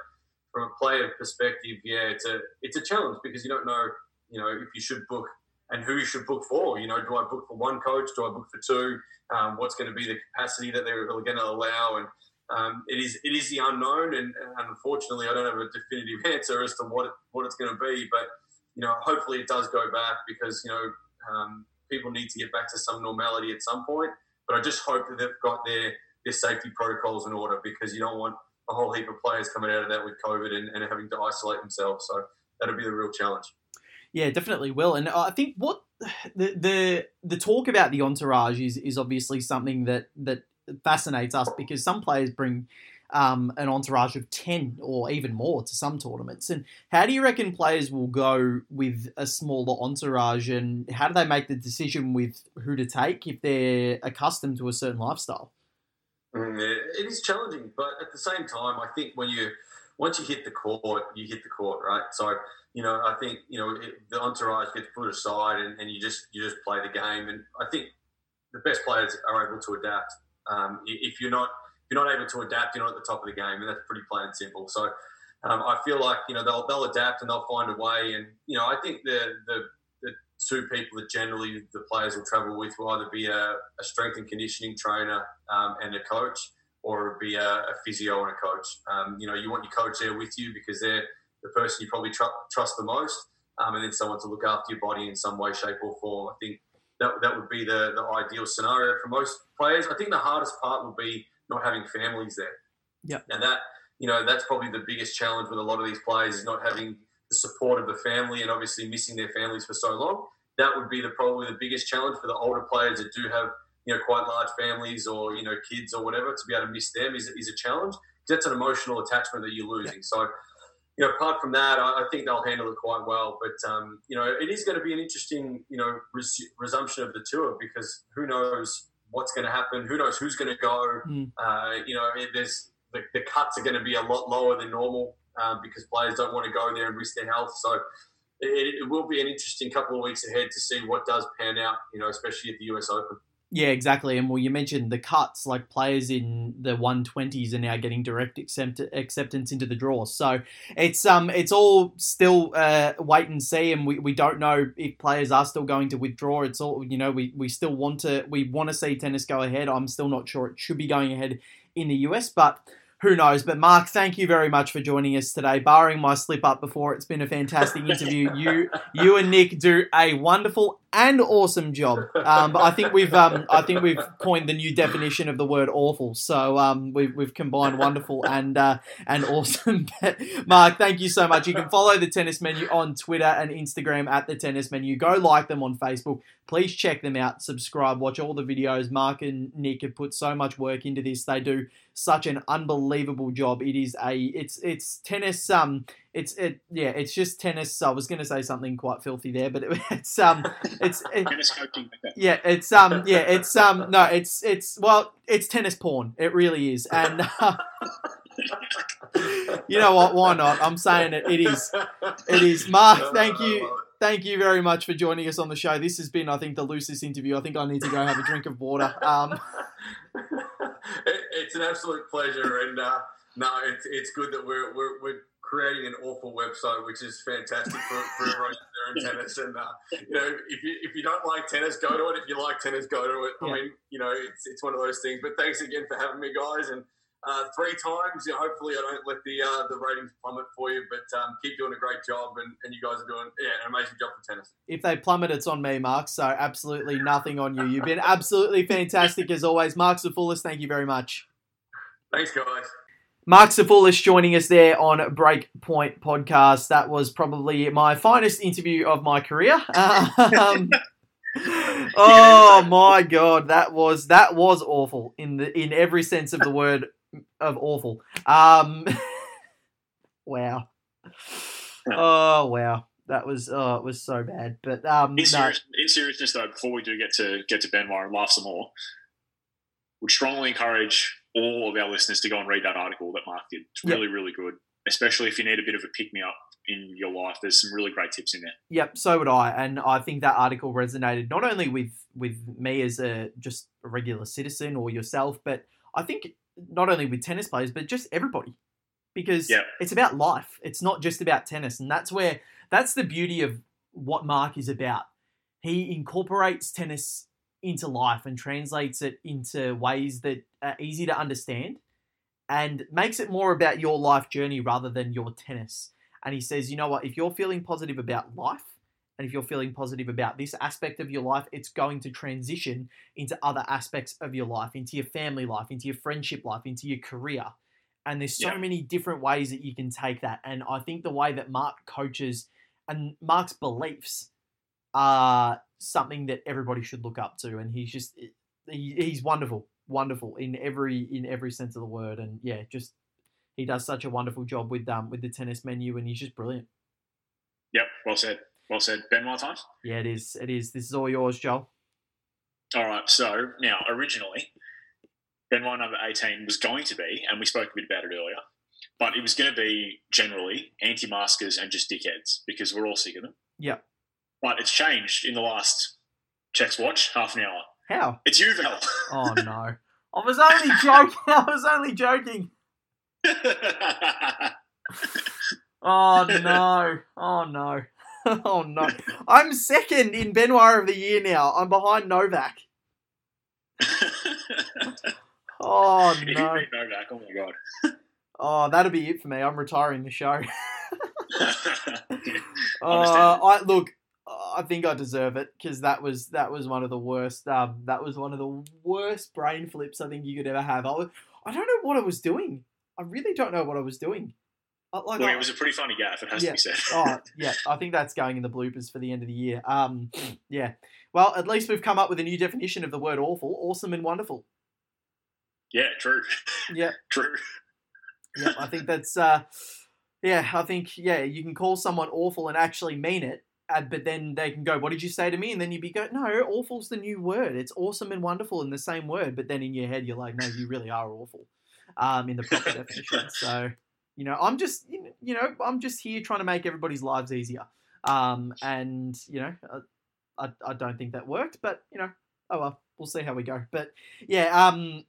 from a player perspective, yeah, it's a it's a challenge because you don't know, you know, if you should book and who you should book for. You know, do I book for one coach? Do I book for two? Um, what's going to be the capacity that they're going to allow? And um, it is it is the unknown, and, and, unfortunately, I don't have a definitive answer as to what it, what it's going to be. But you know, hopefully, it does go back because you know um, people need to get back to some normality at some point. But I just hope that they've got their their safety protocols in order because you don't want a whole heap of players coming out of that with COVID and, and having to isolate themselves. So that'll be the real challenge. Yeah, definitely will. And I think what the the the talk about the entourage is is obviously something that that fascinates us because some players bring um, an entourage of 10 or even more to some tournaments. And how do you reckon players will go with a smaller entourage and how do they make the decision with who to take if they're accustomed to a certain lifestyle? Mm, it is challenging, but at the same time, I think when you once you hit the court, you hit the court, right? So you know, I think you know it, the entourage gets put aside, and, and, you just you just play the game. And I think the best players are able to adapt. Um, if you're not if you're not able to adapt, you're not at the top of the game, and that's pretty plain and simple. So um, I feel like you know they'll they'll adapt and they'll find a way. And you know, I think the the, two people that generally the players will travel with will either be a, a strength and conditioning trainer um, and a coach, or be a, a physio and a coach. Um, you know, you want your coach there with you because they're the person you probably tr- trust the most, um, and then someone to look after your body in some way, shape, or form. I think that, that would be the, the ideal scenario for most players. I think the hardest part will be not having families there. Yeah. And that, you know, that's probably the biggest challenge with a lot of these players is not having the support of the family and obviously missing their families for so long. That would be the probably the biggest challenge for the older players that do have, you know, quite large families or, you know, kids or whatever to be able to miss them is, is a challenge. That's an emotional attachment that you're losing. Yeah. So you know, apart from that, I, I, think they'll handle it quite well. But um, you know, it is going to be an interesting, you know, res- resumption of the tour because who knows what's going to happen? Who knows who's going to go? Mm. Uh, you know, it, there's the, the, cuts are going to be a lot lower than normal um, because players don't want to go there and risk their health. So it, it will be an interesting couple of weeks ahead to see what does pan out. You know, especially at the US Open. Yeah, exactly. And well, you mentioned the cuts, like players in the 120s are now getting direct accept- acceptance into the draw. So it's um it's all still uh, wait and see, and we, we don't know if players are still going to withdraw. It's all you know. We, we still want to we want to see tennis go ahead. I'm still not sure it should be going ahead in the US, but who knows? But Mark, thank you very much for joining us today. Barring my slip up before, it's been a fantastic interview. you, you and Nick do a wonderful and awesome job. Um, but I think we've, um, I think we've coined the new definition of the word awful. So um, we've, we've combined wonderful and uh, and awesome. Mark, thank you so much. You can follow the Tennis Menu on Twitter and Instagram at the Tennis Menu. Go like them on Facebook. Please check them out. Subscribe. Watch all the videos. Mark and Nick have put so much work into this. They do such an unbelievable job. It is a it's it's tennis um it's it yeah it's just tennis. I was going to say something quite filthy there, but it, it's um it's it, yeah it's um yeah it's um no it's it's well it's tennis porn. It really is, and uh, you know what? Why not? I'm saying it. It is. It is. Mark, thank you thank you very much for joining us on the show. This has been, I think, the loosest interview. I think I need to go have a drink of water. Um, it, it's an absolute pleasure, and uh, no, it's it's good that we're we're, we're creating an awful website, which is fantastic for, for everyone there in tennis. And uh, you know, if you if you don't like tennis, go to it. If you like tennis, go to it. I mean, you know, it's it's one of those things. But thanks again for having me, guys. And uh, three times. Yeah, hopefully, I don't let the uh, the ratings plummet for you, but um, keep doing a great job, and, and you guys are doing yeah, an amazing job for tennis. If they plummet, it's on me, Mark. So absolutely nothing on you. You've been absolutely fantastic as always, Mark Safoulis. Thank you very much. Thanks, guys. Mark Safoulis joining us there on Breakpoint Podcast. That was probably my finest interview of my career. Um, oh my god, that was that was awful in the in every sense of the word of awful. Um, wow. Oh wow, that was oh it was so bad. But um, in, serious, no. in seriousness though, before we do get to get to Benoit and laugh some more, would strongly encourage all of our listeners to go and read that article It's really yep. really good, especially if you need a bit of a pick me up in your life. There's some really great tips in there. Yep, so would I, and I think that article resonated not only with with me as a just a regular citizen or yourself, but I think not only with tennis players, but just everybody. Because yeah. it's about life. It's not just about tennis. And that's where that's the beauty of what Mark is about. He incorporates tennis into life and translates it into ways that are easy to understand and makes it more about your life journey rather than your tennis. And he says, you know what, if you're feeling positive about life, and if you're feeling positive about this aspect of your life, it's going to transition into other aspects of your life, into your family life, into your friendship life, into your career. And there's so yeah. many different ways that you can take that. And I think the way that Mark coaches and Mark's beliefs are something that everybody should look up to. And he's just he, he's wonderful, wonderful in every in every sense of the word. And yeah, just he does such a wonderful job with um with the tennis menu, and he's just brilliant. Yep, well said. Well said. Ben. Benoit time? Yeah, it is. It is. This is all yours, Joel. All right. So now, originally, Benoit number 18 was going to be, and we spoke a bit about it earlier, but it was going to be generally anti maskers and just dickheads because we're all sick of them. Yeah. But it's changed in the last, checks watch, half an hour. How? It's you, Val. oh, no. I was only joking. I was only joking. oh, no. Oh, no. oh no. I'm second in Benoit of the year now. I'm behind Novak. oh no. Novak, oh my god. Oh, that'll be it for me. I'm retiring the show. uh, I look. I think I deserve it because that was that was one of the worst. Um, that was one of the worst brain flips I think you could ever have. I, was, I don't know what I was doing. I really don't know what I was doing. Like, well, it was a pretty funny gaff. It has yeah. to be said. oh, yeah. I think that's going in the bloopers for the end of the year. Um, yeah. Well, at least we've come up with a new definition of the word awful: awesome and wonderful. Yeah. True. Yeah. true. Yeah. I think that's. Uh, yeah. I think yeah. You can call someone awful and actually mean it. Uh, but then they can go, "What did you say to me?" And then you'd be go, "No, awful's the new word. It's awesome and wonderful in the same word." But then in your head, you're like, "No, you really are awful." Um, in the proper definition. So you know, I'm just, you know, I'm just here trying to make everybody's lives easier. Um, and you know, uh, I, I don't think that worked, but you know, oh well, we'll see how we go. But yeah, um,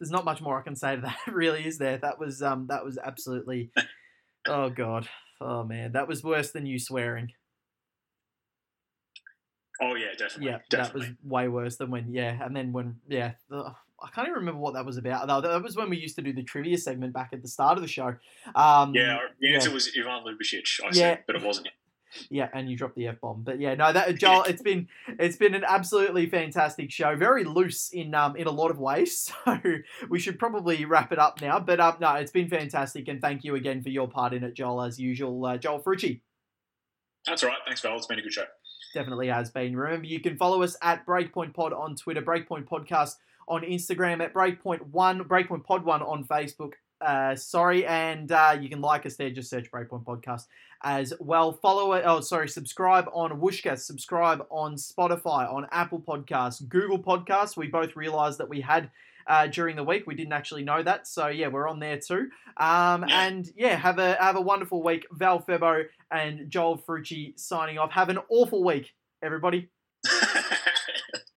there's not much more I can say to that. Really, is there? That was, um, that was absolutely, oh god, oh man, that was worse than you swearing. Oh yeah, definitely. Yeah, definitely. that was way worse than when yeah, and then when yeah, ugh, I can't even remember what that was about. That was when we used to do the trivia segment back at the start of the show. Um, yeah, the answer yeah. was Ivan Ljubicic. I yeah. said, but it wasn't. Yeah, and you dropped the f bomb. But yeah, no, that Joel, it's been it's been an absolutely fantastic show. Very loose in um in a lot of ways. So we should probably wrap it up now. But um no, it's been fantastic, and thank you again for your part in it, Joel, as usual. Uh, Joel Frucci. That's all right. Thanks, Val. It's been a good show. Definitely has been. Remember, you can follow us at Breakpoint Pod on Twitter, Breakpoint Podcast on Instagram at Breakpoint One, Breakpoint Pod One on Facebook. Uh, sorry, and uh, you can like us there. Just search Breakpoint Podcast as well. Follow it. Oh, sorry. Subscribe on Whooshkaa. Subscribe on Spotify, on Apple Podcasts, Google Podcasts. We both realised that we had uh, during the week. We didn't actually know that, so yeah, we're on there too. Um, yeah. And yeah, have a have a wonderful week. Val Febo and Joel Frucci signing off. Have an awful week, everybody.